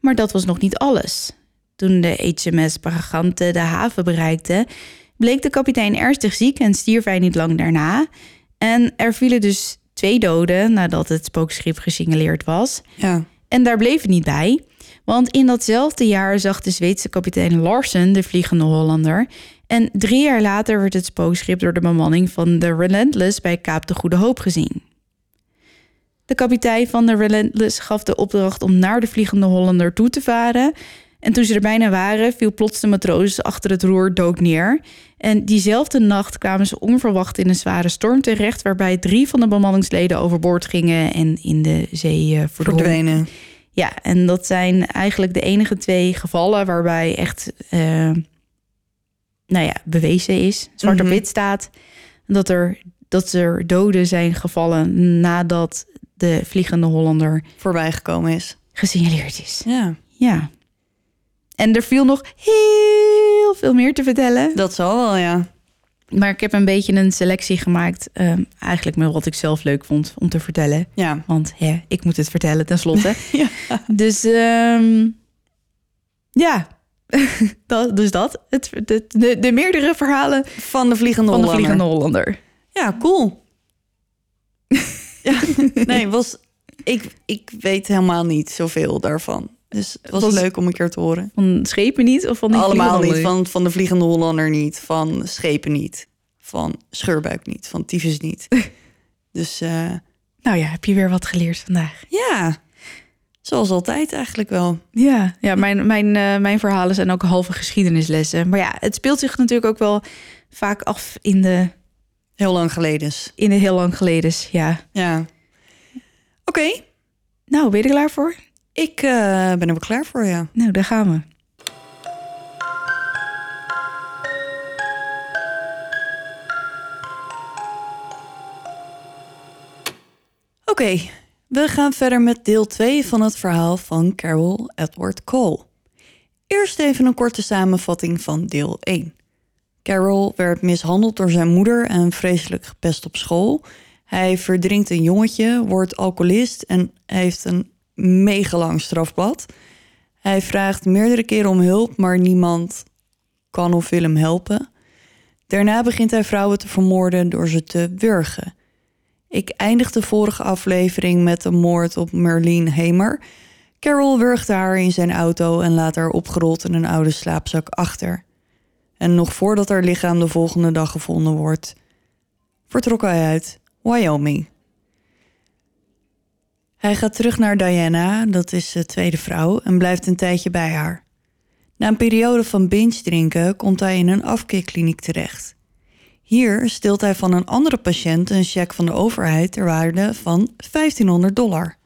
Maar dat was nog niet alles. Toen de HMS Bragante de haven bereikte, bleek de kapitein ernstig ziek en stierf hij niet lang daarna. En er vielen dus twee doden nadat het spookschip gesignaleerd was. Ja. En daar bleef het niet bij. Want in datzelfde jaar zag de Zweedse kapitein Larsen de Vliegende Hollander. En drie jaar later werd het spookschip door de bemanning van de Relentless bij Kaap de Goede Hoop gezien. De kapitein van de Relentless gaf de opdracht om naar de Vliegende Hollander toe te varen. En toen ze er bijna waren, viel plots de matroos achter het roer dood neer. En diezelfde nacht kwamen ze onverwacht in een zware storm terecht, waarbij drie van de bemanningsleden overboord gingen en in de zee uh, verdwenen. Ja, en dat zijn eigenlijk de enige twee gevallen waarbij echt, uh, nou ja, bewezen is, zwart op mhm. wit staat, dat er, dat er doden zijn gevallen nadat de vliegende Hollander voorbijgekomen is. Gesignaleerd is. Ja. Ja. En er viel nog heel veel meer te vertellen. Dat zal wel, ja. Maar ik heb een beetje een selectie gemaakt. Um, eigenlijk met wat ik zelf leuk vond om te vertellen. Ja. Want hè, ik moet het vertellen tenslotte. ja. Dus um, ja, dat, dus dat. Het, de, de, de, meerdere verhalen van de Vliegende van Hollander. De vliegende Hollander. Ja, cool. ja, nee, was, ik, ik weet helemaal niet zoveel daarvan. Dus het was, leuk om een keer te horen. Van schepen niet? Of van die Allemaal niet. Van, van de Vliegende Hollander niet. Van schepen niet. Van scheurbuik niet. Van tyfus niet. dus... Uh, nou ja, heb je weer wat geleerd vandaag? Ja, zoals altijd eigenlijk wel. Ja, ja mijn, mijn, uh, mijn verhalen zijn ook halve geschiedenislessen. Maar ja, het speelt zich natuurlijk ook wel vaak af in de... Heel lang geleden. In de heel lang geleden, ja. Ja. Oké. Nou, ben je er klaar voor? Ik uh, ben er klaar voor, ja. Nou, daar gaan we. Oké, we gaan verder met deel 2 van het verhaal van Carol Edward Cole. Eerst even een korte samenvatting van deel 1. Carol werd mishandeld door zijn moeder en vreselijk gepest op school. Hij verdrinkt een jongetje, wordt alcoholist en heeft een mega lang strafblad. Hij vraagt meerdere keren om hulp, maar niemand kan of wil hem helpen. Daarna begint hij vrouwen te vermoorden door ze te wurgen. Ik eindig de vorige aflevering met de moord op Merlene Hamer. Carol wurgde haar in zijn auto en laat haar opgerold in een oude slaapzak achter. En nog voordat haar lichaam de volgende dag gevonden wordt, vertrok hij uit Wyoming. Hij gaat terug naar Diana, dat is de tweede vrouw, en blijft een tijdje bij haar. Na een periode van binge drinken komt hij in een afkeerkliniek terecht. Hier stilt hij van een andere patiënt een cheque van de overheid ter waarde van 1500 dollar.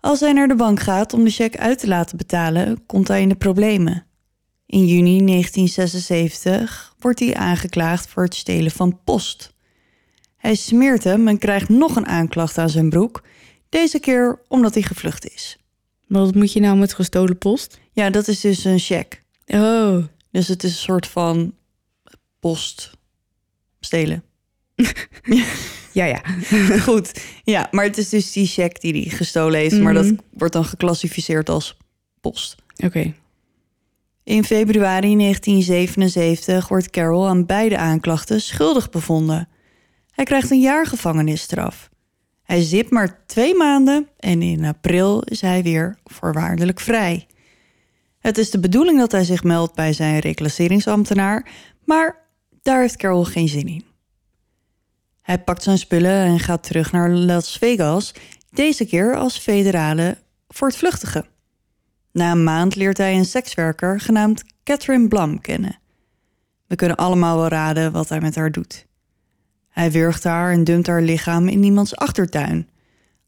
Als hij naar de bank gaat om de cheque uit te laten betalen, komt hij in de problemen. In juni 1976 wordt hij aangeklaagd voor het stelen van post. Hij smeert hem en krijgt nog een aanklacht aan zijn broek deze keer omdat hij gevlucht is. Maar wat moet je nou met gestolen post? Ja, dat is dus een check. Oh. Dus het is een soort van post stelen. ja, ja. Goed. Ja, maar het is dus die check die hij gestolen heeft. Maar dat mhm. wordt dan geclassificeerd als post. Oké. In februari 1977 wordt Carol aan beide aanklachten schuldig bevonden. Hij krijgt een jaar gevangenisstraf. Hij zit maar twee maanden en in april is hij weer voorwaardelijk vrij. Het is de bedoeling dat hij zich meldt bij zijn reclasseringsambtenaar, maar daar heeft Carol geen zin in. Hij pakt zijn spullen en gaat terug naar Las Vegas, deze keer als federale voortvluchtige. Na een maand leert hij een sekswerker genaamd Catherine Blum kennen. We kunnen allemaal wel raden wat hij met haar doet. Hij wurgt haar en dumpt haar lichaam in iemands achtertuin.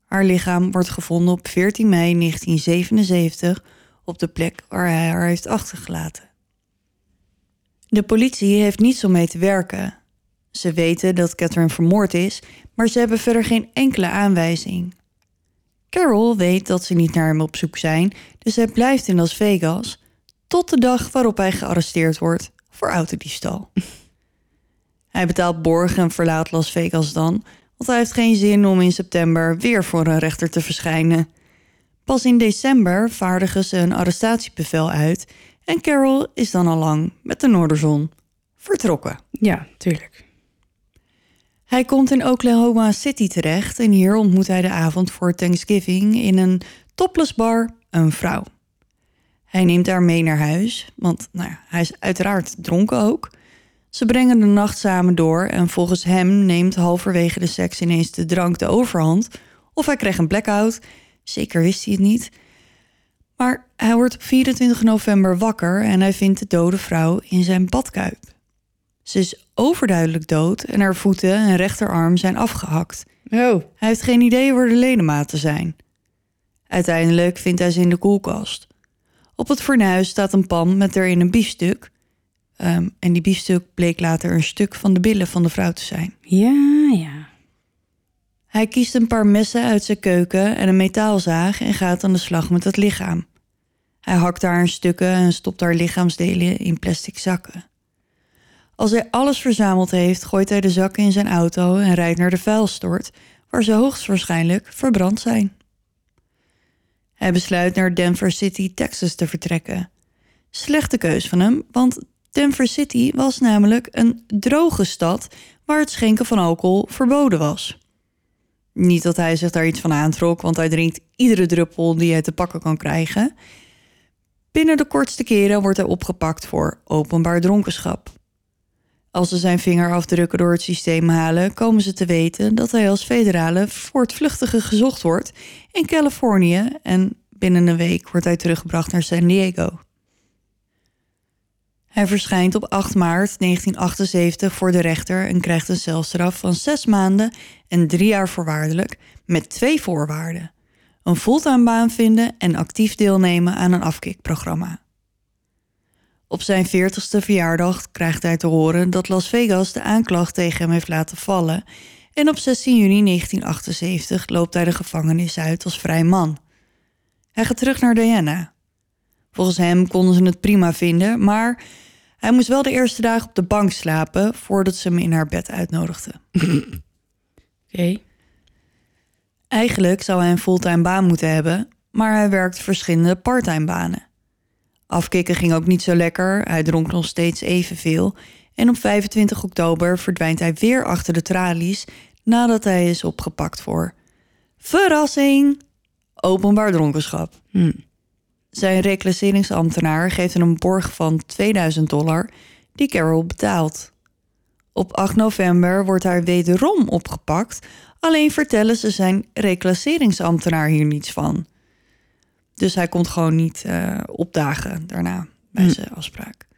Haar lichaam wordt gevonden op 14 mei 1977 op de plek waar hij haar heeft achtergelaten. De politie heeft niets om mee te werken. Ze weten dat Catherine vermoord is, maar ze hebben verder geen enkele aanwijzing. Carol weet dat ze niet naar hem op zoek zijn, dus hij blijft in Las Vegas tot de dag waarop hij gearresteerd wordt voor autodiefstal. Hij betaalt borg en verlaat Las Vegas dan, want hij heeft geen zin om in september weer voor een rechter te verschijnen. Pas in december vaardigen ze een arrestatiebevel uit en Carol is dan al lang met de Noorderzon vertrokken. Ja, tuurlijk. Hij komt in Oklahoma City terecht en hier ontmoet hij de avond voor Thanksgiving in een topless bar een vrouw. Hij neemt haar mee naar huis, want nou, hij is uiteraard dronken ook. Ze brengen de nacht samen door en volgens hem neemt halverwege de seks ineens de drank de overhand. Of hij kreeg een blackout, zeker wist hij het niet. Maar hij wordt op 24 november wakker en hij vindt de dode vrouw in zijn badkuip. Ze is overduidelijk dood en haar voeten en rechterarm zijn afgehakt. Oh. Hij heeft geen idee waar de ledematen zijn. Uiteindelijk vindt hij ze in de koelkast. Op het fornuis staat een pan met erin een biefstuk. Ehm, en die biefstuk bleek later een stuk van de billen van de vrouw te zijn. Ja, ja. Hij kiest een paar messen uit zijn keuken en een metaalzaag en gaat aan de slag met het lichaam. Hij hakt haar in stukken en stopt haar lichaamsdelen in plastic zakken. Als hij alles verzameld heeft, gooit hij de zakken in zijn auto en rijdt naar de vuilstort, waar ze hoogstwaarschijnlijk verbrand zijn. Hij besluit naar Denver City, Texas te vertrekken. Slechte keus van hem, want Denver City was namelijk een droge stad waar het schenken van alcohol verboden was. Niet dat hij zich daar iets van aantrok, want hij drinkt iedere druppel die hij te pakken kan krijgen. Binnen de kortste keren wordt hij opgepakt voor openbaar dronkenschap. Als ze zijn vingerafdrukken door het systeem halen, komen ze te weten dat hij als federale voortvluchtige gezocht wordt in Californië en binnen een week wordt hij teruggebracht naar San Diego. Hij verschijnt op 8 maart 1978 voor de rechter en krijgt een celstraf van zes maanden en drie jaar voorwaardelijk met twee voorwaarden. Een fulltime baan vinden en actief deelnemen aan een afkikprogramma. Op zijn 40ste verjaardag krijgt hij te horen dat Las Vegas de aanklacht tegen hem heeft laten vallen en op 16 juni 1978 loopt hij de gevangenis uit als vrij man. Hij gaat terug naar Diana. Volgens hem konden ze het prima vinden, maar hij moest wel de eerste dagen op de bank slapen voordat ze hem in haar bed uitnodigde. Oké. Eigenlijk zou hij een fulltime baan moeten hebben, maar hij werkt verschillende parttime banen. Afkikken ging ook niet zo lekker, hij dronk nog steeds evenveel en op 25 oktober verdwijnt hij weer achter de tralies nadat hij is opgepakt voor verrassing, openbaar dronkenschap. Hm. Zijn reclasseringsambtenaar geeft hem een borg van 2000 dollar die Carol betaalt. Op 8 november wordt hij wederom opgepakt, alleen vertellen ze zijn reclasseringsambtenaar hier niets van. Dus hij komt gewoon niet eh, opdagen daarna bij Hm. zijn afspraak.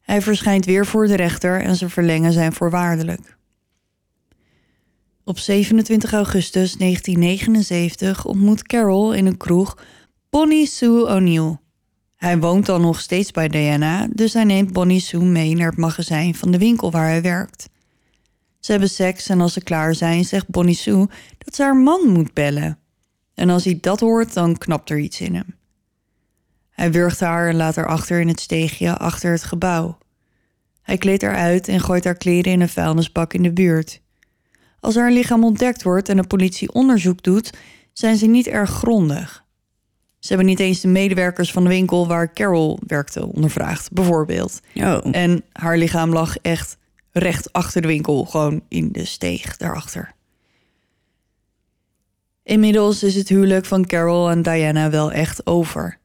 Hij verschijnt weer voor de rechter en ze verlengen zijn voorwaardelijk. Op 27 augustus 1979 ontmoet Carol in een kroeg Bonnie Sue O'Neill. Hij woont dan nog steeds bij Diana, dus hij neemt Bonnie Sue mee naar het magazijn van de winkel waar hij werkt. Ze hebben seks en als ze klaar zijn, zegt Bonnie Sue dat ze haar man moet bellen. En als hij dat hoort, dan knapt er iets in hem. Hij wurgt haar en laat haar achter in het steegje achter het gebouw. Hij kleedt haar uit en gooit haar kleren in een vuilnisbak in de buurt. Als haar lichaam ontdekt wordt en de politie onderzoek doet, zijn ze niet erg grondig. Ze hebben niet eens de medewerkers van de winkel waar Carol werkte ondervraagd, bijvoorbeeld. Oh. En haar lichaam lag echt recht achter de winkel, gewoon in de steeg daarachter. Inmiddels is het huwelijk van Carol en Diana wel echt over.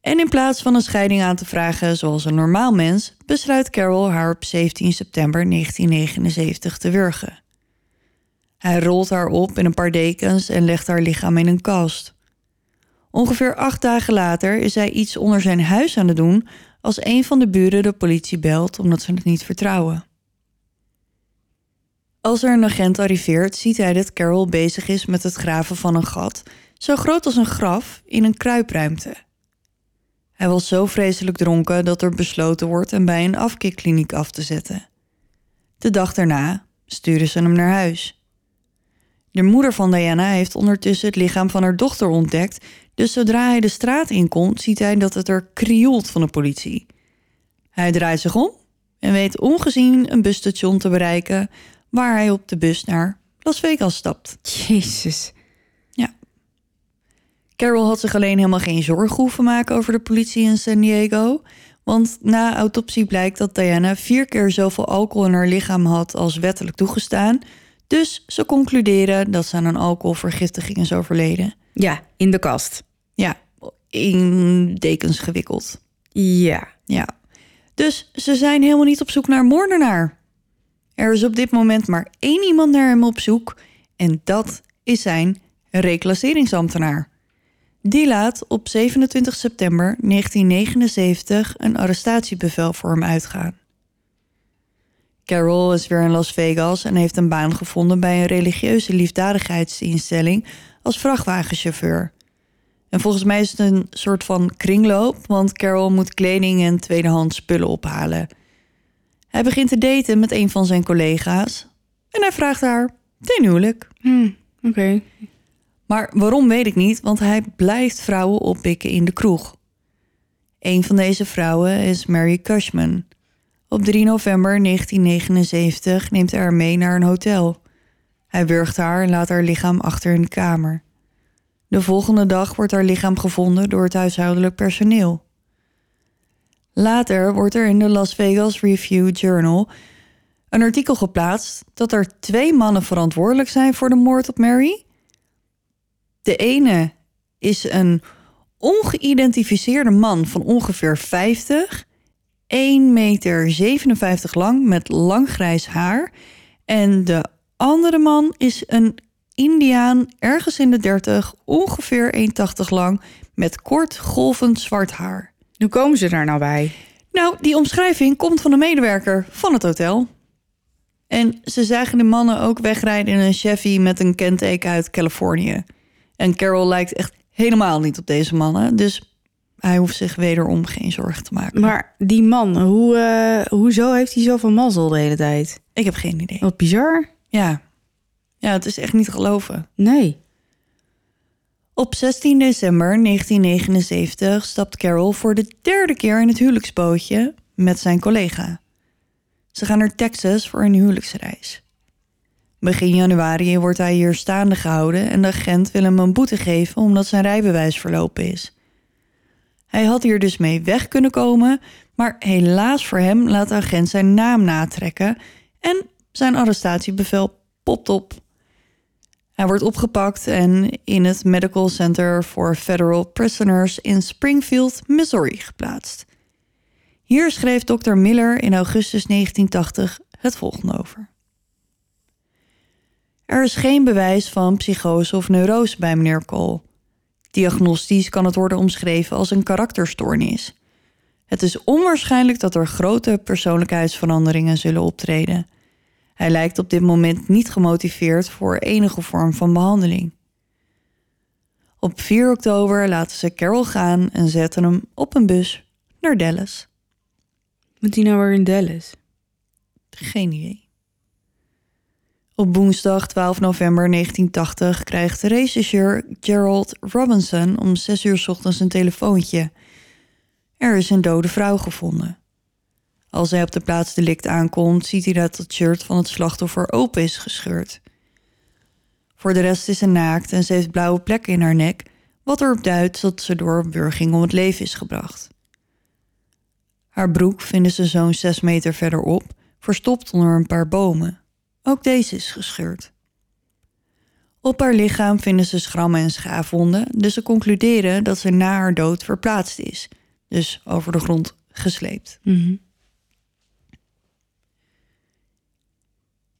En in plaats van een scheiding aan te vragen zoals een normaal mens, besluit Carol haar op 17 september 1979 te wurgen. Hij rolt haar op in een paar dekens en legt haar lichaam in een kast. Ongeveer acht dagen later is hij iets onder zijn huis aan het doen als een van de buren de politie belt omdat ze het niet vertrouwen. Als er een agent arriveert, ziet hij dat Carol bezig is met het graven van een gat, zo groot als een graf, in een kruipruimte. Hij was zo vreselijk dronken dat er besloten wordt hem bij een afkikkliniek af te zetten. De dag daarna sturen ze hem naar huis. De moeder van Diana heeft ondertussen het lichaam van haar dochter ontdekt, dus zodra hij de straat inkomt, ziet hij dat het er krioelt van de politie. Hij draait zich om en weet ongezien een busstation te bereiken waar hij op de bus naar Las Vegas stapt. Jezus. Carol had zich alleen helemaal geen zorgen hoeven maken over de politie in San Diego. Want na autopsie blijkt dat Diana vier keer zoveel alcohol in haar lichaam had als wettelijk toegestaan. Dus ze concluderen dat ze aan een alcoholvergiftiging is overleden. Ja, in de kast. Ja, in dekens gewikkeld. Ja. Ja. Dus ze zijn helemaal niet op zoek naar een moordenaar. Er is op dit moment maar één iemand naar hem op zoek. En dat is zijn reclasseringsambtenaar. Die laat op 27 september 1979 een arrestatiebevel voor hem uitgaan. Carol is weer in Las Vegas en heeft een baan gevonden bij een religieuze liefdadigheidsinstelling als vrachtwagenchauffeur. En volgens mij is het een soort van kringloop, want Carol moet kleding en tweedehands spullen ophalen. Hij begint te daten met een van zijn collega's en hij vraagt haar ten huwelijk. Hmm, Oké. Maar waarom weet ik niet, want hij blijft vrouwen oppikken in de kroeg. Een van deze vrouwen is Mary Cushman. Op 3 november 1979 neemt hij haar mee naar een hotel. Hij wurgt haar en laat haar lichaam achter in de kamer. De volgende dag wordt haar lichaam gevonden door het huishoudelijk personeel. Later wordt er in de Las Vegas Review Journal een artikel geplaatst dat er twee mannen verantwoordelijk zijn voor de moord op Mary. De ene is een ongeïdentificeerde man van ongeveer 50, 1,57 meter lang met lang grijs haar. En de andere man is een Indiaan, ergens in de 30, ongeveer 1,80 lang, met kort golvend zwart haar. Hoe komen ze daar nou bij? Nou, die omschrijving komt van een medewerker van het hotel. En ze zagen de mannen ook wegrijden in een Chevy met een kenteken uit Californië. En Carol lijkt echt helemaal niet op deze mannen, dus hij hoeft zich wederom geen zorgen te maken. Maar die man, hoe, eh, hoezo heeft hij zoveel mazzel de hele tijd? Ik heb geen idee. Wat bizar. Ja. Ja, het is echt niet te geloven. Nee. Op 16 december 1979 stapt Carol voor de derde keer in het huwelijksbootje met zijn collega. Ze gaan naar Texas voor een huwelijksreis. Begin januari wordt hij hier staande gehouden en de agent wil hem een boete geven omdat zijn rijbewijs verlopen is. Hij had hier dus mee weg kunnen komen, maar helaas voor hem laat de agent zijn naam natrekken en zijn arrestatiebevel popt op. Hij wordt opgepakt en in het Medical Center for Federal Prisoners in Springfield, Missouri geplaatst. Hier schreef Dr. Miller in augustus 1980 het volgende over. Er is geen bewijs van psychose of neurose bij meneer Cole. Diagnostisch kan het worden omschreven als een karakterstoornis. Het is onwaarschijnlijk dat er grote persoonlijkheidsveranderingen zullen optreden. Hij lijkt op dit moment niet gemotiveerd voor enige vorm van behandeling. Op 4 oktober laten ze Carol gaan en zetten hem op een bus naar Dallas. Moet hij nou weer in Dallas? Geen idee. Op woensdag 12 november 1980 krijgt regisseur Gerald Robinson om 6 uur 's ochtends een telefoontje. Er is een dode vrouw gevonden. Als hij op de plaats delict aankomt, ziet hij dat het shirt van het slachtoffer open is gescheurd. Voor de rest is ze naakt en ze heeft blauwe plekken in haar nek, wat erop duidt dat ze door wurging om het leven is gebracht. Haar broek vinden ze zo'n 6 meter verderop, verstopt onder een paar bomen. Ook deze is gescheurd. Op haar lichaam vinden ze schrammen en schaafwonden, dus ze concluderen dat ze na haar dood verplaatst is, dus over de grond gesleept.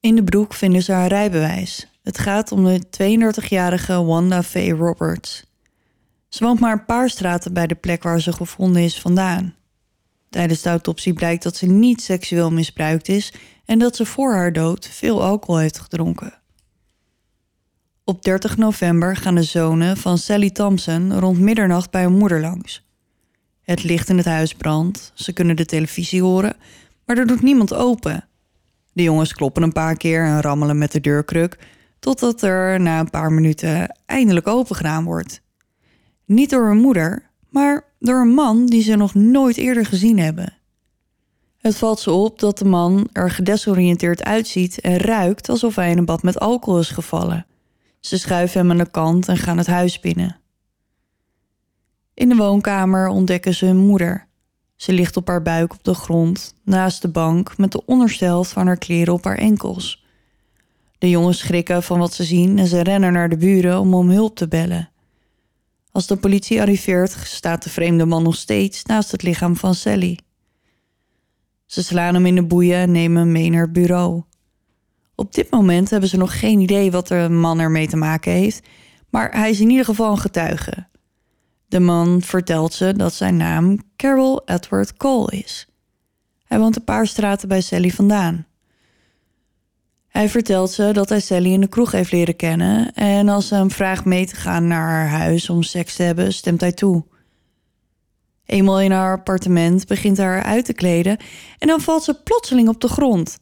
In de broek vinden ze haar rijbewijs. Het gaat om de 32-jarige Wanda V. Roberts. Ze woont maar een paar straten bij de plek waar ze gevonden is vandaan. Tijdens de autopsie blijkt dat ze niet seksueel misbruikt is en dat ze voor haar dood veel alcohol heeft gedronken. Op 30 november gaan de zonen van Sally Thompson rond middernacht bij hun moeder langs. Het licht in het huis brandt, ze kunnen de televisie horen, maar er doet niemand open. De jongens kloppen een paar keer en rammelen met de deurkruk, totdat er na een paar minuten eindelijk open gedaan wordt. Niet door hun moeder, maar door een man die ze nog nooit eerder gezien hebben. Het valt ze op dat de man er gedesoriënteerd uitziet en ruikt alsof hij in een bad met alcohol is gevallen. Ze schuiven hem aan de kant en gaan het huis binnen. In de woonkamer ontdekken ze hun moeder. Ze ligt op haar buik op de grond, naast de bank, met de onderste helft van haar kleren op haar enkels. De jongens schrikken van wat ze zien en ze rennen naar de buren om om hulp te bellen. Als de politie arriveert, staat de vreemde man nog steeds naast het lichaam van Sally. Ze slaan hem in de boeien en nemen hem mee naar het bureau. Op dit moment hebben ze nog geen idee wat de man ermee te maken heeft, maar hij is in ieder geval een getuige. De man vertelt ze dat zijn naam Carol Edward Cole is. Hij woont een paar straten bij Sally vandaan. Hij vertelt ze dat hij Sally in de kroeg heeft leren kennen en als ze hem vraagt mee te gaan naar haar huis om seks te hebben, stemt hij toe. Eenmaal in haar appartement begint hij haar uit te kleden en dan valt ze plotseling op de grond.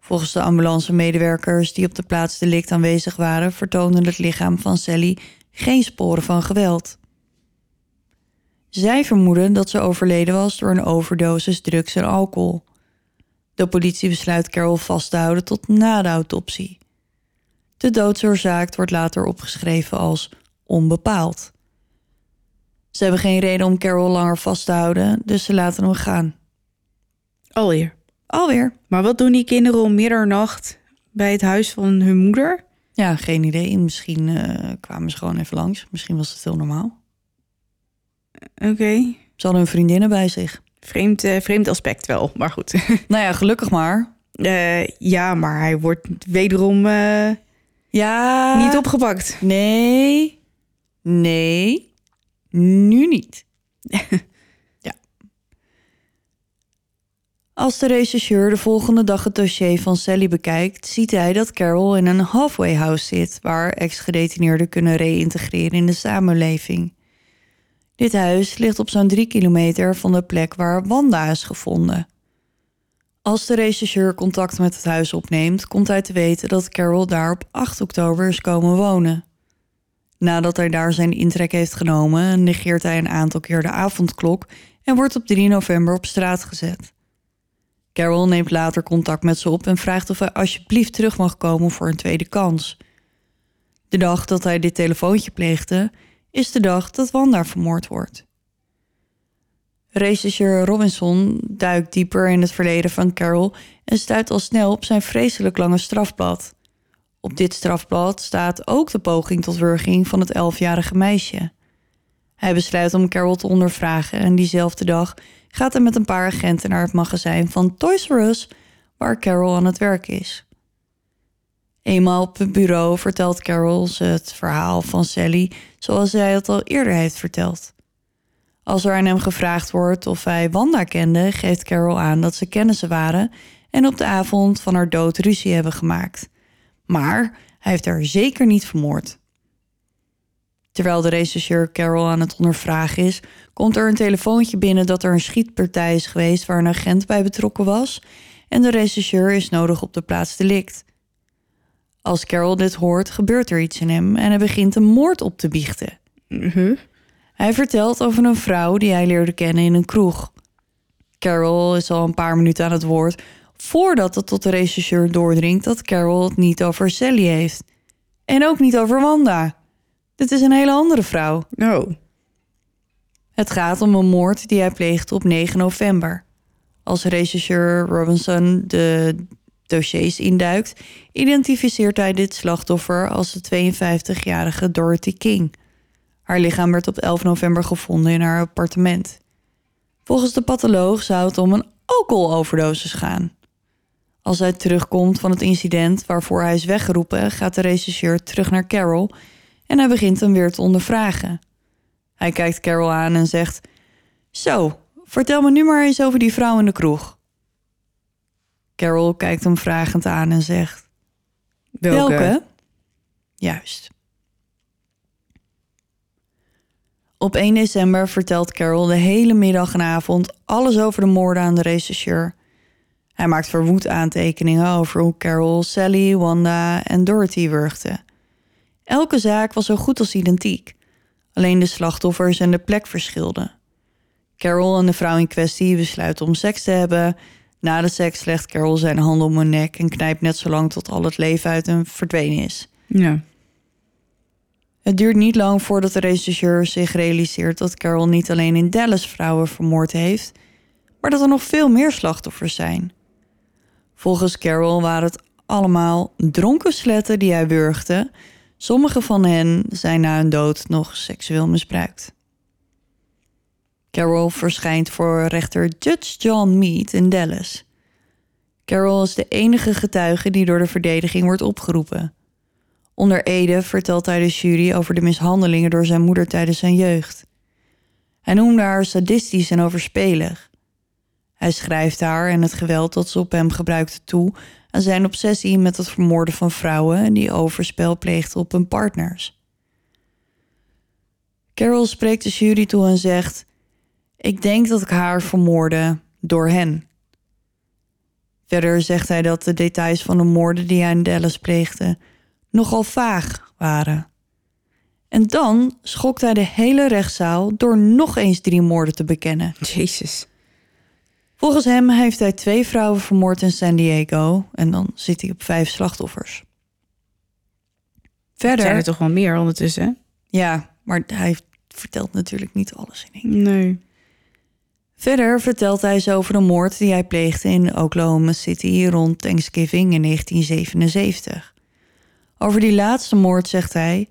Volgens de ambulancemedewerkers die op de plaats delict aanwezig waren, vertoonde het lichaam van Sally geen sporen van geweld. Zij vermoeden dat ze overleden was door een overdosis drugs en alcohol. De politie besluit Carol vast te houden tot na de autopsie. De doodsoorzaak wordt later opgeschreven als onbepaald. Ze hebben geen reden om Carol langer vast te houden, dus ze laten hem gaan. Alweer. Alweer. Maar wat doen die kinderen om middernacht bij het huis van hun moeder? Ja, geen idee. Misschien uh, kwamen ze gewoon even langs. Misschien was het heel normaal. Oké. Ze hadden hun vriendinnen bij zich. Vreemd, uh, vreemd aspect wel, maar goed. nou ja, gelukkig maar. Uh, ja, maar hij wordt wederom ja, niet opgepakt. Nee. Nee. Nu niet. ja. Als de rechercheur de volgende dag het dossier van Sally bekijkt, ziet hij dat Carol in een halfway house zit, waar ex-gedetineerden kunnen reïntegreren in de samenleving. Dit huis ligt op zo'n drie kilometer van de plek waar Wanda is gevonden. Als de rechercheur contact met het huis opneemt, komt hij te weten dat Carol daar op 8 oktober is komen wonen. Nadat hij daar zijn intrek heeft genomen, negeert hij een aantal keer de avondklok en wordt op 3 november op straat gezet. Carol neemt later contact met ze op en vraagt of hij alsjeblieft terug mag komen voor een tweede kans. De dag dat hij dit telefoontje pleegde, is de dag dat Wanda vermoord wordt. Rechercheur Robinson duikt dieper in het verleden van Carol en stuit al snel op zijn vreselijk lange strafblad. Op dit strafblad staat ook de poging tot wurging van het elfjarige meisje. Hij besluit om Carol te ondervragen en diezelfde dag gaat hij met een paar agenten naar het magazijn van Toys R Us, waar Carol aan het werk is. Eenmaal op het bureau vertelt Carol het verhaal van Sally zoals zij het al eerder heeft verteld. Als er aan hem gevraagd wordt of hij Wanda kende, geeft Carol aan dat ze kennissen waren en op de avond van haar dood ruzie hebben gemaakt. Maar hij heeft haar zeker niet vermoord. Terwijl de rechercheur Carol aan het ondervragen is, komt er een telefoontje binnen dat er een schietpartij is geweest waar een agent bij betrokken was en de rechercheur is nodig op de plaats delict. Als Carol dit hoort, gebeurt er iets in hem en hij begint een moord op te biechten. Hij vertelt over een vrouw die hij leerde kennen in een kroeg. Carol is al een paar minuten aan het woord voordat het tot de rechercheur doordringt dat Carol het niet over Sally heeft. En ook niet over Wanda. Dit is een hele andere vrouw. Oh. Het gaat om een moord die hij pleegde op 9 november. Als rechercheur Robinson de dossiers induikt, identificeert hij dit slachtoffer als de 52-jarige Dorothy King. Haar lichaam werd op 11 november gevonden in haar appartement. Volgens de patholoog zou het om een alcoholoverdosis gaan. Als hij terugkomt van het incident waarvoor hij is weggeroepen, gaat de rechercheur terug naar Carol en hij begint hem weer te ondervragen. Hij kijkt Carol aan en zegt: Zo, vertel me nu maar eens over die vrouw in de kroeg. Carol kijkt hem vragend aan en zegt: Welke? Welke? Juist. Op 1 december vertelt Carol de hele middag en avond alles over de moorden aan de rechercheur. Hij maakt verwoed aantekeningen over hoe Carol, Sally, Wanda en Dorothy wurgden. Elke zaak was zo goed als identiek. Alleen de slachtoffers en de plek verschilden. Carol en de vrouw in kwestie besluiten om seks te hebben. Na de seks legt Carol zijn handen om hun nek en knijpt net zo lang tot al het leven uit hem verdwenen is. Ja. Het duurt niet lang voordat de rechercheur zich realiseert dat Carol niet alleen in Dallas vrouwen vermoord heeft, maar dat er nog veel meer slachtoffers zijn. Volgens Carol waren het allemaal dronken sletten die hij wurgde. Sommige van hen zijn na hun dood nog seksueel misbruikt. Carol verschijnt voor rechter Judge John Mead in Dallas. Carol is de enige getuige die door de verdediging wordt opgeroepen. Onder Ede vertelt hij de jury over de mishandelingen door zijn moeder tijdens zijn jeugd. Hij noemde haar sadistisch en overspelig. Hij schrijft haar en het geweld dat ze op hem gebruikte toe aan zijn obsessie met het vermoorden van vrouwen die overspel pleegden op hun partners. Carol spreekt de jury toe en zegt: Ik denk dat ik haar vermoorde door hen. Verder zegt hij dat de details van de moorden die hij in Dallas pleegde nogal vaag waren. En dan schokt hij de hele rechtszaal door nog eens drie moorden te bekennen. Jezus. Volgens hem heeft hij twee vrouwen vermoord in San Diego en dan zit hij op vijf slachtoffers. Verder. Zijn er toch wel meer ondertussen? ja, maar hij vertelt natuurlijk niet alles in één keer. Nee. Verder vertelt hij ze over de moord die hij pleegde in Oklahoma City rond Thanksgiving in 1977. Over die laatste moord zegt hij: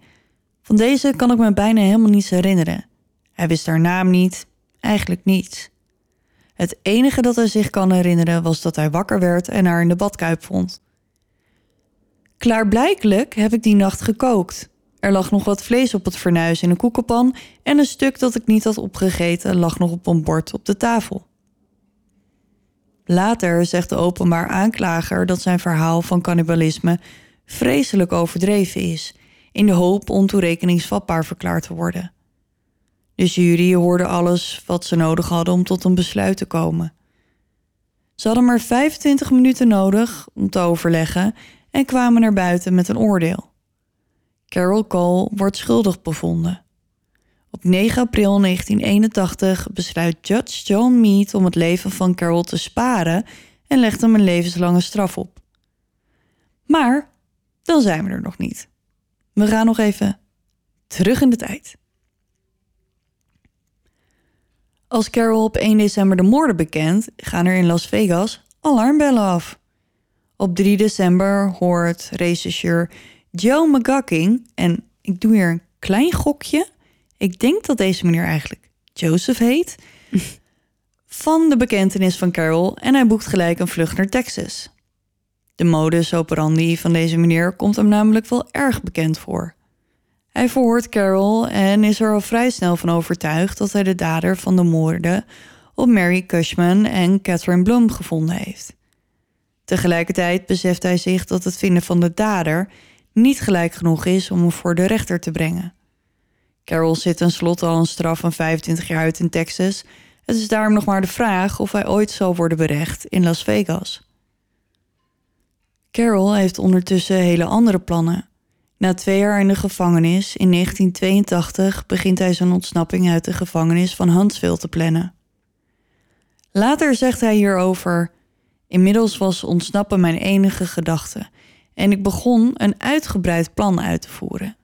Van deze kan ik me bijna helemaal niets herinneren. Hij wist haar naam niet, eigenlijk niets. Het enige dat hij zich kan herinneren was dat hij wakker werd en haar in de badkuip vond. Klaarblijkelijk heb ik die nacht gekookt. Er lag nog wat vlees op het fornuis in een koekenpan en een stuk dat ik niet had opgegeten lag nog op een bord op de tafel. Later zegt de openbaar aanklager dat zijn verhaal van cannibalisme vreselijk overdreven is, in de hoop ontoerekeningsvatbaar verklaard te worden. De jury hoorde alles wat ze nodig hadden om tot een besluit te komen. Ze hadden maar 25 minuten nodig om te overleggen en kwamen naar buiten met een oordeel. Carol Cole wordt schuldig bevonden. Op 9 april 1981 besluit Judge John Mead om het leven van Carol te sparen en legt hem een levenslange straf op. Maar dan zijn we er nog niet. We gaan nog even terug in de tijd. Als Carol op 1 december de moorden bekent, gaan er in Las Vegas alarmbellen af. Op 3 december hoort rechercheur Joe McGucking, en ik doe hier een klein gokje. Ik denk dat deze meneer eigenlijk Joseph heet. van de bekentenis van Carol en hij boekt gelijk een vlucht naar Texas. De modus operandi van deze meneer komt hem namelijk wel erg bekend voor. Hij verhoort Carol en is er al vrij snel van overtuigd dat hij de dader van de moorden op Mary Cushman en Catherine Bloom gevonden heeft. Tegelijkertijd beseft hij zich dat het vinden van de dader niet gelijk genoeg is om hem voor de rechter te brengen. Carol zit tenslotte al een straf van 25 jaar uit in Texas. Het is daarom nog maar de vraag of hij ooit zal worden berecht in Las Vegas. Carol heeft ondertussen hele andere plannen. Na twee jaar in de gevangenis in 1982 begint hij zijn ontsnapping uit de gevangenis van Huntsville te plannen. Later zegt hij hierover: Inmiddels was ontsnappen mijn enige gedachte en ik begon een uitgebreid plan uit te voeren.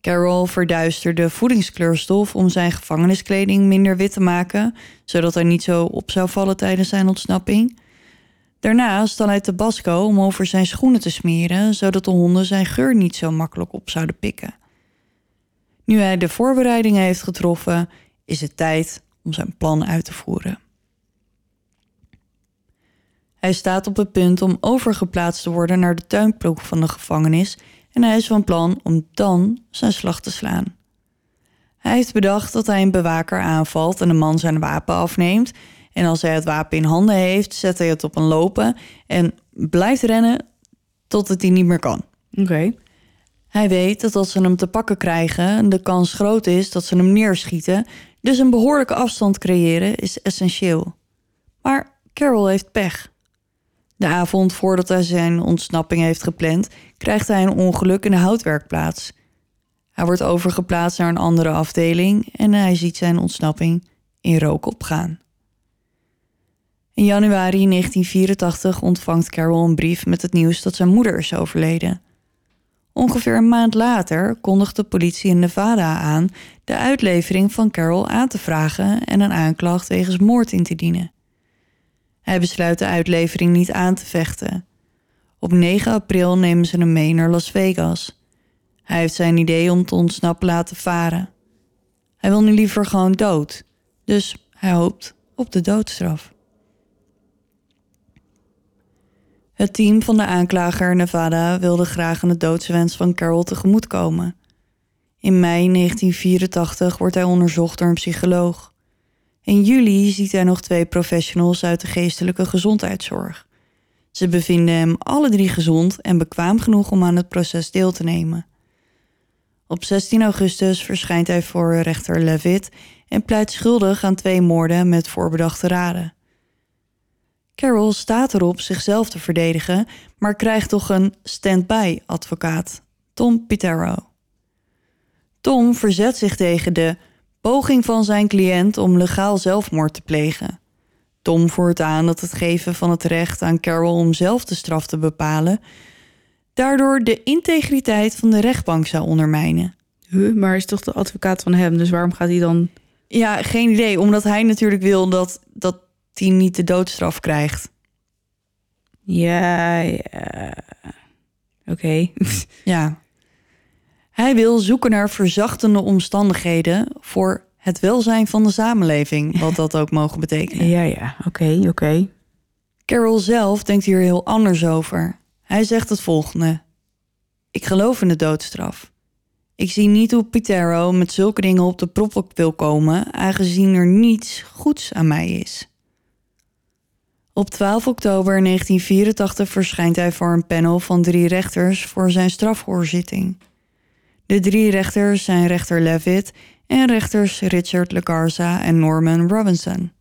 Carol verduisterde voedingskleurstof om zijn gevangeniskleding minder wit te maken, zodat hij niet zo op zou vallen tijdens zijn ontsnapping. Daarna stal hij tabasco om over zijn schoenen te smeren, zodat de honden zijn geur niet zo makkelijk op zouden pikken. Nu hij de voorbereidingen heeft getroffen, is het tijd om zijn plan uit te voeren. Hij staat op het punt om overgeplaatst te worden naar de tuinploeg van de gevangenis en hij is van plan om dan zijn slag te slaan. Hij heeft bedacht dat hij een bewaker aanvalt en de man zijn wapen afneemt. En als hij het wapen in handen heeft, zet hij het op een lopen en blijft rennen tot het hij niet meer kan. Oké. Hij weet dat als ze hem te pakken krijgen, de kans groot is dat ze hem neerschieten. Dus een behoorlijke afstand creëren is essentieel. Maar Carol heeft pech. De avond voordat hij zijn ontsnapping heeft gepland, krijgt hij een ongeluk in de houtwerkplaats. Hij wordt overgeplaatst naar een andere afdeling en hij ziet zijn ontsnapping in rook opgaan. In januari 1984 ontvangt Carol een brief met het nieuws dat zijn moeder is overleden. Ongeveer een maand later kondigt de politie in Nevada aan de uitlevering van Carol aan te vragen en een aanklacht wegens moord in te dienen. Hij besluit de uitlevering niet aan te vechten. Op 9 april nemen ze hem mee naar Las Vegas. Hij heeft zijn idee om te ontsnappen laten varen. Hij wil nu liever gewoon dood, dus hij hoopt op de doodstraf. Het team van de aanklager Nevada wilde graag aan de doodswens van Carol tegemoetkomen. In mei 1984 wordt hij onderzocht door een psycholoog. In juli ziet hij nog twee professionals uit de geestelijke gezondheidszorg. Ze bevinden hem alle drie gezond en bekwaam genoeg om aan het proces deel te nemen. Op 16 augustus verschijnt hij voor rechter Levitt en pleit schuldig aan twee moorden met voorbedachte raden. Carol staat erop zichzelf te verdedigen, maar krijgt toch een stand-by advocaat, Tom Pitero. Tom verzet zich tegen de poging van zijn cliënt om legaal zelfmoord te plegen. Tom voert aan dat het geven van het recht aan Carol om zelf de straf te bepalen daardoor de integriteit van de rechtbank zou ondermijnen. Huh, maar is toch de advocaat van hem, dus waarom gaat hij dan... Ja, geen idee, omdat hij natuurlijk wil dat, dat hij niet de doodstraf krijgt. Ja, ja. oké. Ja. Hij wil zoeken naar verzachtende omstandigheden voor het welzijn van de samenleving, wat dat ook mogen betekenen. Ja, ja, oké, oké. Carol zelf denkt hier heel anders over. Hij zegt het volgende: Ik geloof in de doodstraf. Ik zie niet hoe Pitero met zulke dingen op de proppen wil komen, aangezien er niets goeds aan mij is. Op 12 oktober 1984 verschijnt hij voor een panel van drie rechters voor zijn strafhoorzitting. De drie rechters zijn rechter Levitt en rechters Richard Legarza en Norman Robinson.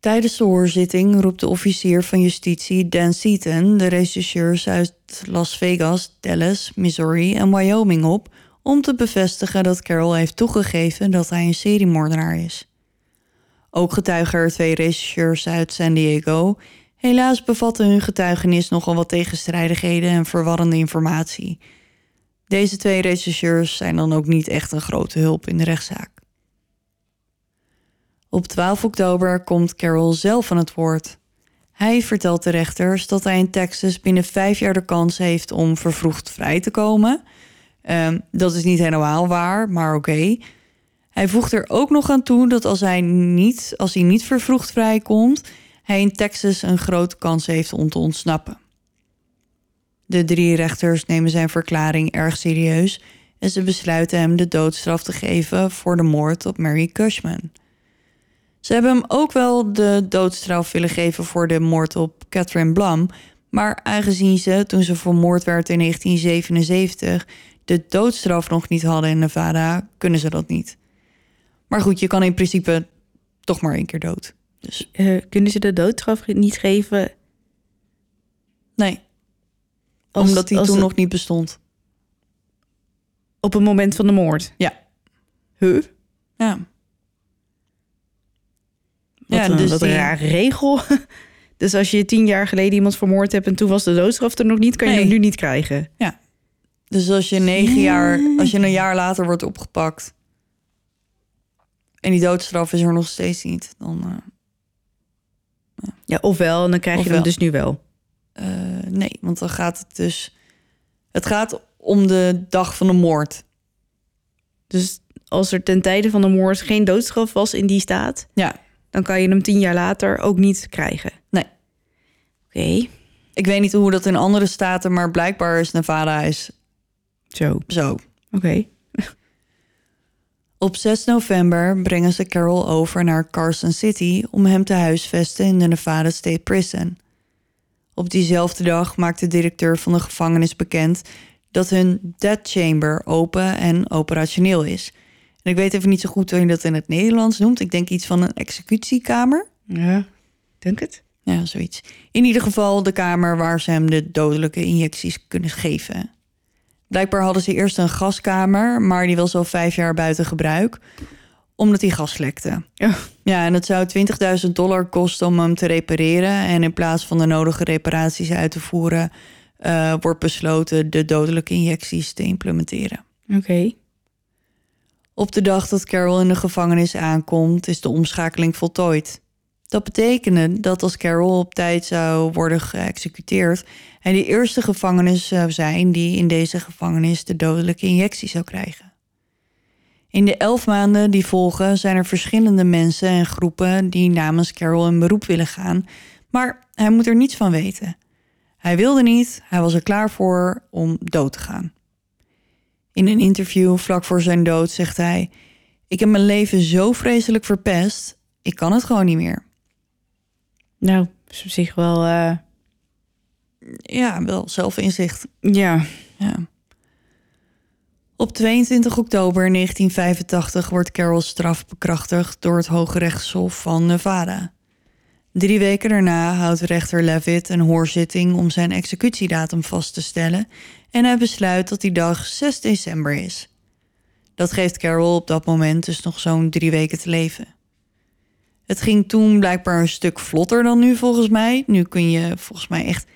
Tijdens de hoorzitting roept de officier van justitie Dan Seaton de rechercheurs uit Las Vegas, Dallas, Missouri en Wyoming op om te bevestigen dat Carroll heeft toegegeven dat hij een seriemoordenaar is. Ook getuigen er twee rechercheurs uit San Diego. Helaas bevatte hun getuigenis nogal wat tegenstrijdigheden en verwarrende informatie. Deze twee rechercheurs zijn dan ook niet echt een grote hulp in de rechtszaak. Op 12 oktober komt Carroll zelf aan het woord. Hij vertelt de rechters dat hij in Texas binnen vijf jaar de kans heeft om vervroegd vrij te komen. Um, dat is niet helemaal waar, maar oké. Hij voegt er ook nog aan toe dat als hij niet, als hij niet vervroegd vrijkomt, hij in Texas een grote kans heeft om te ontsnappen. De drie rechters nemen zijn verklaring erg serieus en ze besluiten hem de doodstraf te geven voor de moord op Mary Cushman. Ze hebben hem ook wel de doodstraf willen geven voor de moord op Catherine Blum. Maar aangezien ze, toen ze vermoord werd in 1977, de doodstraf nog niet hadden in Nevada, kunnen ze dat niet. Maar goed, je kan in principe toch maar één keer dood. Dus. Uh, kunnen ze de doodstraf niet geven? Nee. Als, Omdat hij toen het... nog niet bestond. Op het moment van de moord? Ja. Huh? Ja. Wat ja, een, dus wat een rare regel. dus als je tien jaar geleden iemand vermoord hebt en toen was de doodstraf er nog niet, kan je hem nu niet krijgen. Ja. Dus als je negen jaar, als je een jaar later wordt opgepakt en die doodstraf is er nog steeds niet, dan. Uh, ja. ja, ofwel, dan krijg je hem dus nu wel. Uh, nee, want dan gaat het dus. Het gaat om de dag van de moord. Dus als er ten tijde van de moord geen doodstraf was in die staat, ja dan kan je hem tien jaar later ook niet krijgen. Nee. Oké. Ik weet niet hoe dat in andere staten, maar blijkbaar is Nevada is zo. Zo. Oké. Op 6 november brengen ze Carol over naar Carson City om hem te huisvesten in de Nevada State Prison. Op diezelfde dag maakt de directeur van de gevangenis bekend dat hun death chamber open en operationeel is ik weet even niet zo goed hoe je dat in het Nederlands noemt. Ik denk iets van een executiekamer. Ja, denk het. Ja, zoiets. In ieder geval de kamer waar ze hem de dodelijke injecties kunnen geven. Blijkbaar hadden ze eerst een gaskamer, maar die was al vijf jaar buiten gebruik, omdat hij gas lekte. Ja. ja, en het zou 20.000 dollar kosten om hem te repareren. En in plaats van de nodige reparaties uit te voeren, uh, wordt besloten de dodelijke injecties te implementeren. Oké. Op de dag dat Carol in de gevangenis aankomt, is de omschakeling voltooid. Dat betekende dat als Carol op tijd zou worden geëxecuteerd, hij de eerste gevangenis zou zijn die in deze gevangenis de dodelijke injectie zou krijgen. In de elf maanden die volgen zijn er verschillende mensen en groepen die namens Carol in beroep willen gaan, maar hij moet er niets van weten. Hij wilde niet, hij was er klaar voor om dood te gaan. In een interview vlak voor zijn dood zegt hij: Ik heb mijn leven zo vreselijk verpest. Ik kan het gewoon niet meer. Nou, is op zich wel... eh, Ja, wel zelfinzicht. ja. Ja. Op 22 oktober 1985 wordt Carol's straf bekrachtigd door het Hoge Rechtshof van Nevada. Drie weken daarna houdt rechter Levitt een hoorzitting om zijn executiedatum vast te stellen en hij besluit dat die dag 6 december is. Dat geeft Carol op dat moment dus nog zo'n drie weken te leven. Het ging toen blijkbaar een stuk vlotter dan nu volgens mij. Nu kun je volgens mij echt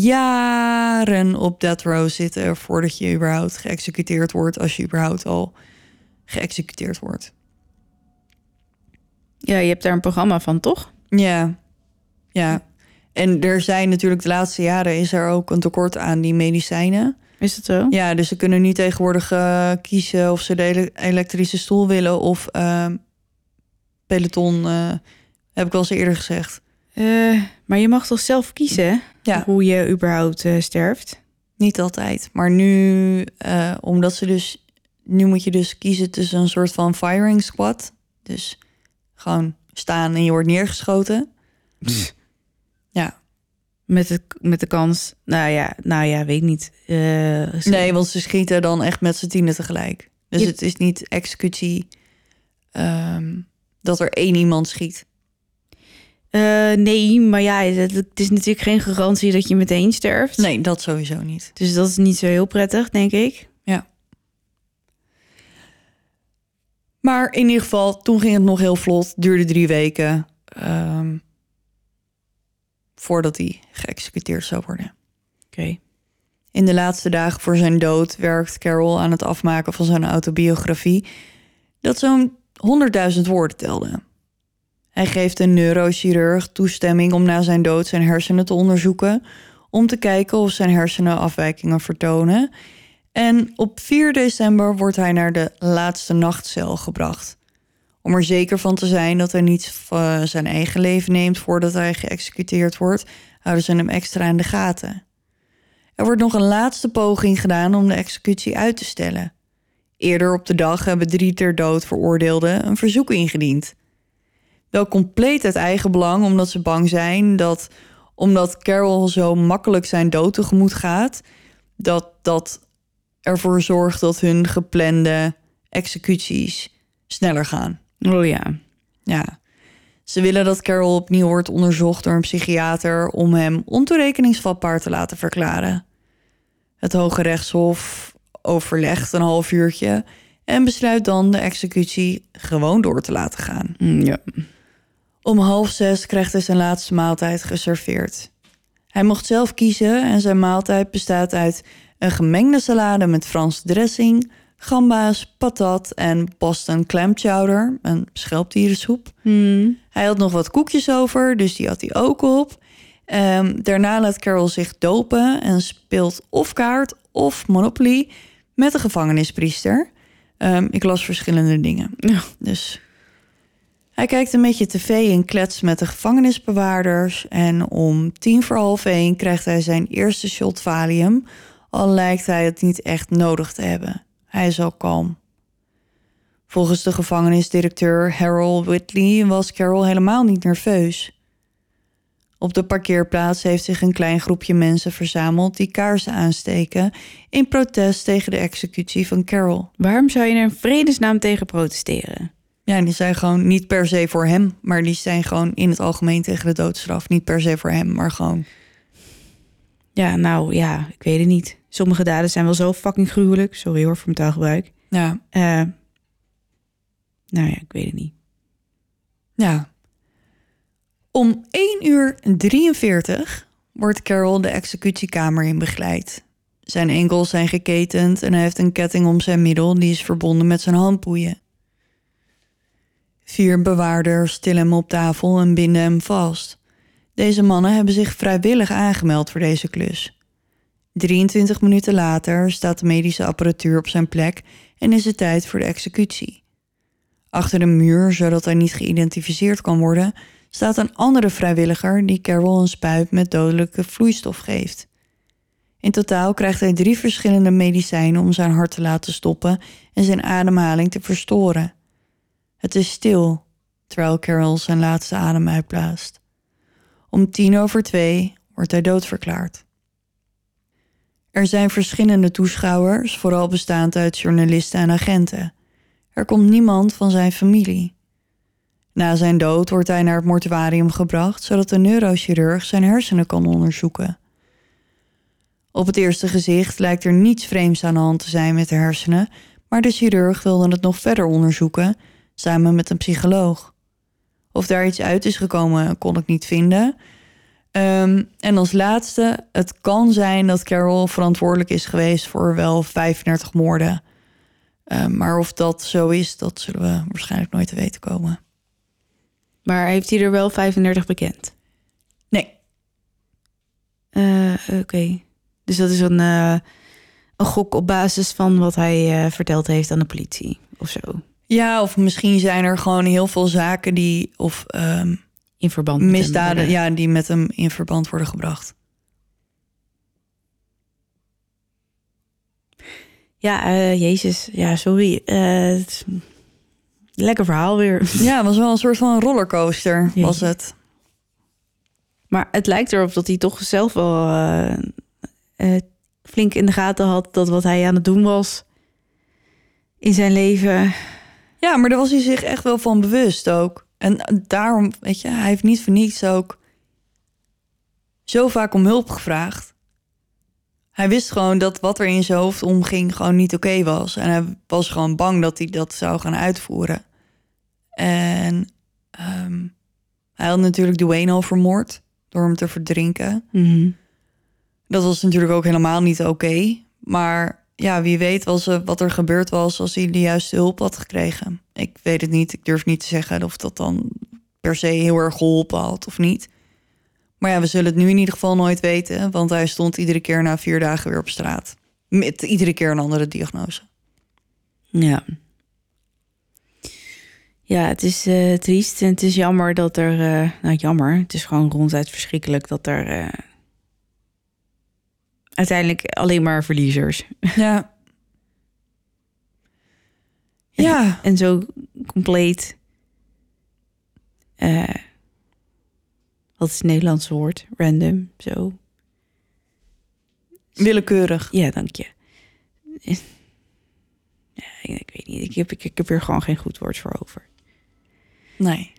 jaren op death row zitten voordat je überhaupt geëxecuteerd wordt, als je überhaupt al geëxecuteerd wordt. ja, je hebt daar een programma van, toch? Ja, ja. En er zijn natuurlijk de laatste jaren is er ook een tekort aan die medicijnen. Is dat zo? Ja, dus ze kunnen nu tegenwoordig eh, kiezen of ze de ele- elektrische stoel willen of eh, peloton. eh, heb ik wel eens eerder gezegd. Eh, maar je mag toch zelf kiezen? Ja. hoe je überhaupt eh, sterft? Niet altijd. Maar nu, eh, omdat ze dus. Nu moet je dus kiezen tussen een soort van firing squad. Dus gewoon staan en je wordt neergeschoten. Ja. Met de, met de kans, nou ja, nou ja, weet ik niet. Eh, ze- Nee, want ze schieten dan echt met z'n tienen tegelijk. Dus Je- het is niet executie ehm, dat er één iemand schiet. Eh, nee, maar ja, het, het is natuurlijk geen garantie dat je meteen sterft. Nee, dat sowieso niet. Dus dat is niet zo heel prettig, denk ik. Maar in ieder geval, toen ging het nog heel vlot. Duurde drie weken. ehm, voordat hij geëxecuteerd zou worden. Oké. In de laatste dagen voor zijn dood werkt Carroll aan het afmaken van zijn autobiografie, dat zo'n 100.000 woorden telde. Hij geeft een neurochirurg toestemming om na zijn dood zijn hersenen te onderzoeken, om te kijken of zijn hersenen afwijkingen vertonen. En op 4 december wordt hij naar de laatste nachtcel gebracht. Om er zeker van te zijn dat hij niet van zijn eigen leven neemt voordat hij geëxecuteerd wordt, houden ze hem extra in de gaten. Er wordt nog een laatste poging gedaan om de executie uit te stellen. Eerder op de dag hebben drie ter dood veroordeelden een verzoek ingediend. Wel compleet uit eigen belang, omdat ze bang zijn dat, omdat Carol zo makkelijk zijn dood tegemoet gaat, dat dat ervoor zorgt dat hun geplande executies sneller gaan. Oh ja. Ja. Ze willen dat Carol opnieuw wordt onderzocht door een psychiater om hem ontoerekeningsvatbaar te laten verklaren. Het Hoge Rechtshof overlegt een half uurtje en besluit dan de executie gewoon door te laten gaan. Mm, ja. Om half zes krijgt hij zijn laatste maaltijd geserveerd. Hij mocht zelf kiezen en zijn maaltijd bestaat uit een gemengde salade met Franse dressing, gamba's, patat en Boston clam chowder, een schelpdierensoep. Hmm. Hij had nog wat koekjes over, dus die had hij ook op. Ehm, daarna laat Carol zich dopen en speelt of kaart of Monopoly met de gevangenispriester. Ehm, ik las verschillende dingen. Ja. Dus hij kijkt een beetje tv en klets met de gevangenisbewaarders. En om tien voor half één krijgt hij zijn eerste shot Valium. Al lijkt hij het niet echt nodig te hebben. Hij is al kalm. Volgens de gevangenisdirecteur Harold Whitley was Carol helemaal niet nerveus. Op de parkeerplaats heeft zich een klein groepje mensen verzameld die kaarsen aansteken in protest tegen de executie van Carol. Waarom zou je er in vredesnaam tegen protesteren? Ja, en die zijn gewoon niet per se voor hem, maar die zijn gewoon in het algemeen tegen de doodstraf. Niet per se voor hem, maar gewoon. Ja, nou ja, ik weet het niet. Sommige daden zijn wel zo fucking gruwelijk. Sorry hoor voor mijn taalgebruik. Ja, Eh, nou ja, ik weet het niet. ja. Om 1 uur 43 wordt Carol de executiekamer in begeleid. Zijn enkels zijn geketend en hij heeft een ketting om zijn middel die is verbonden met zijn handboeien. Vier bewaarders tillen hem op tafel en binden hem vast. Deze mannen hebben zich vrijwillig aangemeld voor deze klus. 23 minuten later staat de medische apparatuur op zijn plek en is het tijd voor de executie. Achter een muur, zodat hij niet geïdentificeerd kan worden, staat een andere vrijwilliger die Carol een spuit met dodelijke vloeistof geeft. In totaal krijgt hij drie verschillende medicijnen om zijn hart te laten stoppen en zijn ademhaling te verstoren. Het is stil, terwijl Carol zijn laatste adem uitblaast. Om tien over twee wordt hij doodverklaard. Er zijn verschillende toeschouwers, vooral bestaand uit journalisten en agenten. Er komt niemand van zijn familie. Na zijn dood wordt hij naar het mortuarium gebracht, zodat de neurochirurg zijn hersenen kan onderzoeken. Op het eerste gezicht lijkt er niets vreemds aan de hand te zijn met de hersenen, maar de chirurg wilde het nog verder onderzoeken, samen met een psycholoog. Of daar iets uit is gekomen, kon ik niet vinden. Ehm, en als laatste, het kan zijn dat Carol verantwoordelijk is geweest voor wel 35 moorden. Ehm, maar of dat zo is, dat zullen we waarschijnlijk nooit te weten komen. Maar heeft hij er wel 35 bekend? Nee. Uh, Oké. Dus dat is een, uh, een gok op basis van wat hij uh, verteld heeft aan de politie of zo. Ja, of misschien zijn er gewoon heel veel zaken die of um, in verband misdaden, ja, die met hem in verband worden gebracht. Ja, uh, Jezus, ja, sorry. lekker verhaal weer. Ja, het was wel een soort van rollercoaster, Jezus. was het. Maar het lijkt erop dat hij toch zelf wel uh, flink in de gaten had dat wat hij aan het doen was in zijn leven. Ja, maar daar was hij zich echt wel van bewust ook. En daarom, weet je, hij heeft niet voor niets ook zo vaak om hulp gevraagd. Hij wist gewoon dat wat er in zijn hoofd omging gewoon niet oké was. En hij was gewoon bang dat hij dat zou gaan uitvoeren. En um, hij had natuurlijk Dwayne al vermoord door hem te verdrinken. Mm -hmm. Dat was natuurlijk ook helemaal niet oké. Okay, maar ja, wie weet was, uh, wat er gebeurd was als hij de juiste hulp had gekregen. Ik weet het niet. Ik durf niet te zeggen of dat dan per se heel erg geholpen had of niet. Maar ja, we zullen het nu in ieder geval nooit weten. Want hij stond iedere keer na vier dagen weer op straat. Met iedere keer een andere diagnose. Ja. Ja, het is uh, triest en het is jammer dat er... Uh, nou, jammer. Het is gewoon ronduit verschrikkelijk dat er... Uiteindelijk alleen maar verliezers. Ja. Ja. En, en zo compleet. Uh, wat is het Nederlandse woord? Random, zo. Willekeurig. Ja, dank je. Ja, ik, weet niet. Ik heb, ik, ik heb er gewoon geen goed woord voor over. Nee.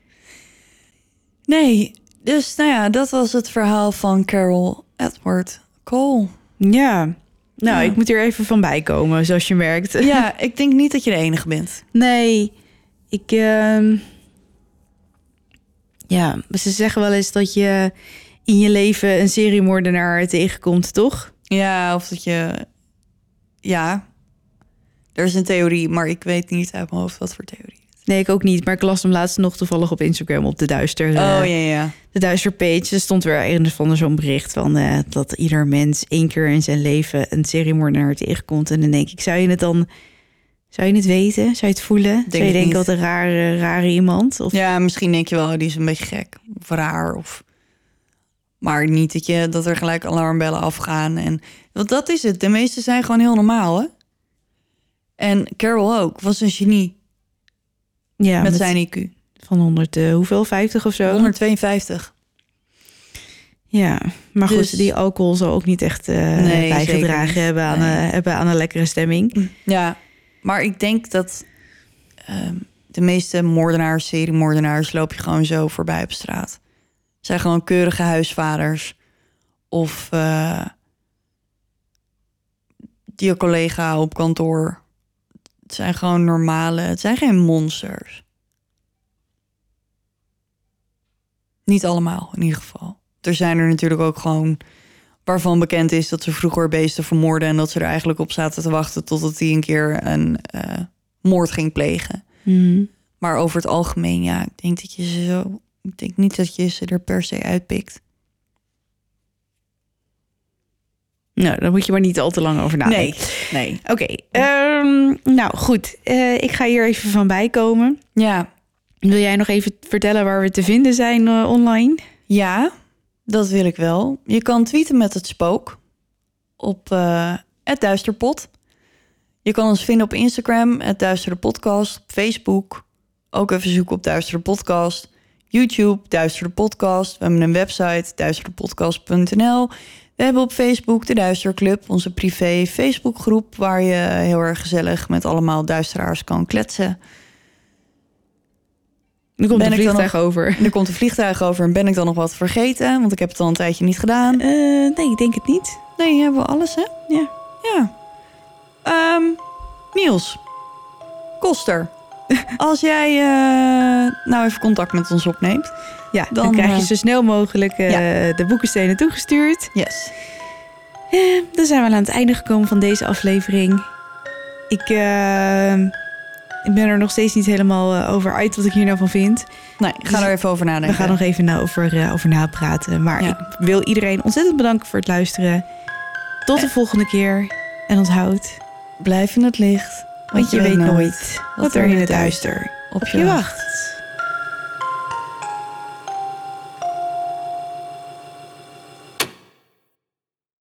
Nee, dus nou ja, dat was het verhaal van Carol Edward Cole. Ja, nou, ja. ik moet hier even van bijkomen, zoals je merkt. Ja, ik denk niet dat je de enige bent. Nee, ik. Uh, ja, ze zeggen wel eens dat je in je leven een seriemoordenaar tegenkomt, toch? Ja, of dat je. Ja, er is een theorie, maar ik weet niet uit mijn hoofd wat voor theorie. Nee, ik ook niet. Maar ik las hem laatst nog toevallig op Instagram op de Duister. Oh uh, ja, ja. De Duister page. Er stond weer een van zo'n bericht van uh, dat ieder mens één keer in zijn leven een seriemoordenaar tegenkomt. En dan denk ik, zou je het dan, zou je het weten? Zou je het voelen? Denk zou je denken wat een rare, rare iemand? Of... Ja, misschien denk je wel, die is een beetje gek of raar of. Maar niet dat, je, dat er gelijk alarmbellen afgaan. En, want dat is het. De meeste zijn gewoon heel normaal, hè? En Carol ook, was een genie. Ja, met, met zijn IQ. Van 100, uh, hoeveel? 50 of zo? 152. Ja, maar dus, goed, die alcohol zal ook niet echt uh, nee, bijgedragen hebben aan, nee. uh, hebben aan een lekkere stemming. Ja, maar ik denk dat uh, de meeste moordenaars, seriemoordenaars, loop je gewoon zo voorbij op straat. Zijn gewoon keurige huisvaders. Of uh, die collega op kantoor. Het zijn gewoon normale, het zijn geen monsters. Niet allemaal, in ieder geval. Er zijn er natuurlijk ook gewoon waarvan bekend is dat ze vroeger beesten vermoorden en dat ze er eigenlijk op zaten te wachten totdat hij een keer een uh, moord ging plegen. Mm. Maar over het algemeen, ja, ik denk dat je ze zo. Ik denk niet dat je ze er per se uitpikt. Nou, daar moet je maar niet al te lang over nadenken. Nee, nee. Oké, okay, um, nou goed. Uh, ik ga hier even van bijkomen. Ja. Wil jij nog even vertellen waar we te vinden zijn uh, online? Ja, dat wil ik wel. Je kan tweeten met het spook op uh, het Duisterpot. Je kan ons vinden op Instagram, het Duistere Podcast, op Facebook. ook even zoeken op Duistere Podcast. YouTube, Duistere Podcast. We hebben een website, duisterepodcast.nl. We hebben op Facebook de Duister Club, onze privé Facebookgroep... waar je heel erg gezellig met allemaal duisteraars kan kletsen. Er komt Ben een vliegtuig over. Er komt een vliegtuig over en ben ik dan nog wat vergeten? Want ik heb het al een tijdje niet gedaan. Eh, nee, ik denk het niet. Nee, hebben we alles, hè? Ja. Ja. Ehm, Niels. Koster. Als jij eh, nou even contact met ons opneemt. Ja, dan, Dan, krijg je eh, zo snel mogelijk eh, de boekenstenen toegestuurd. Yes. Dan zijn we aan het einde gekomen van deze aflevering. Ik, eh, ik ben er nog steeds niet helemaal over uit wat ik hier nou van vind. Nee, ik ga Dus er even over nadenken. We gaan nog even nou over, over napraten. Maar Ja. ik wil iedereen ontzettend bedanken voor het luisteren. Tot de volgende keer. En onthoud, Blijf in het licht. want je weet nooit wat er in het duister op op je wacht.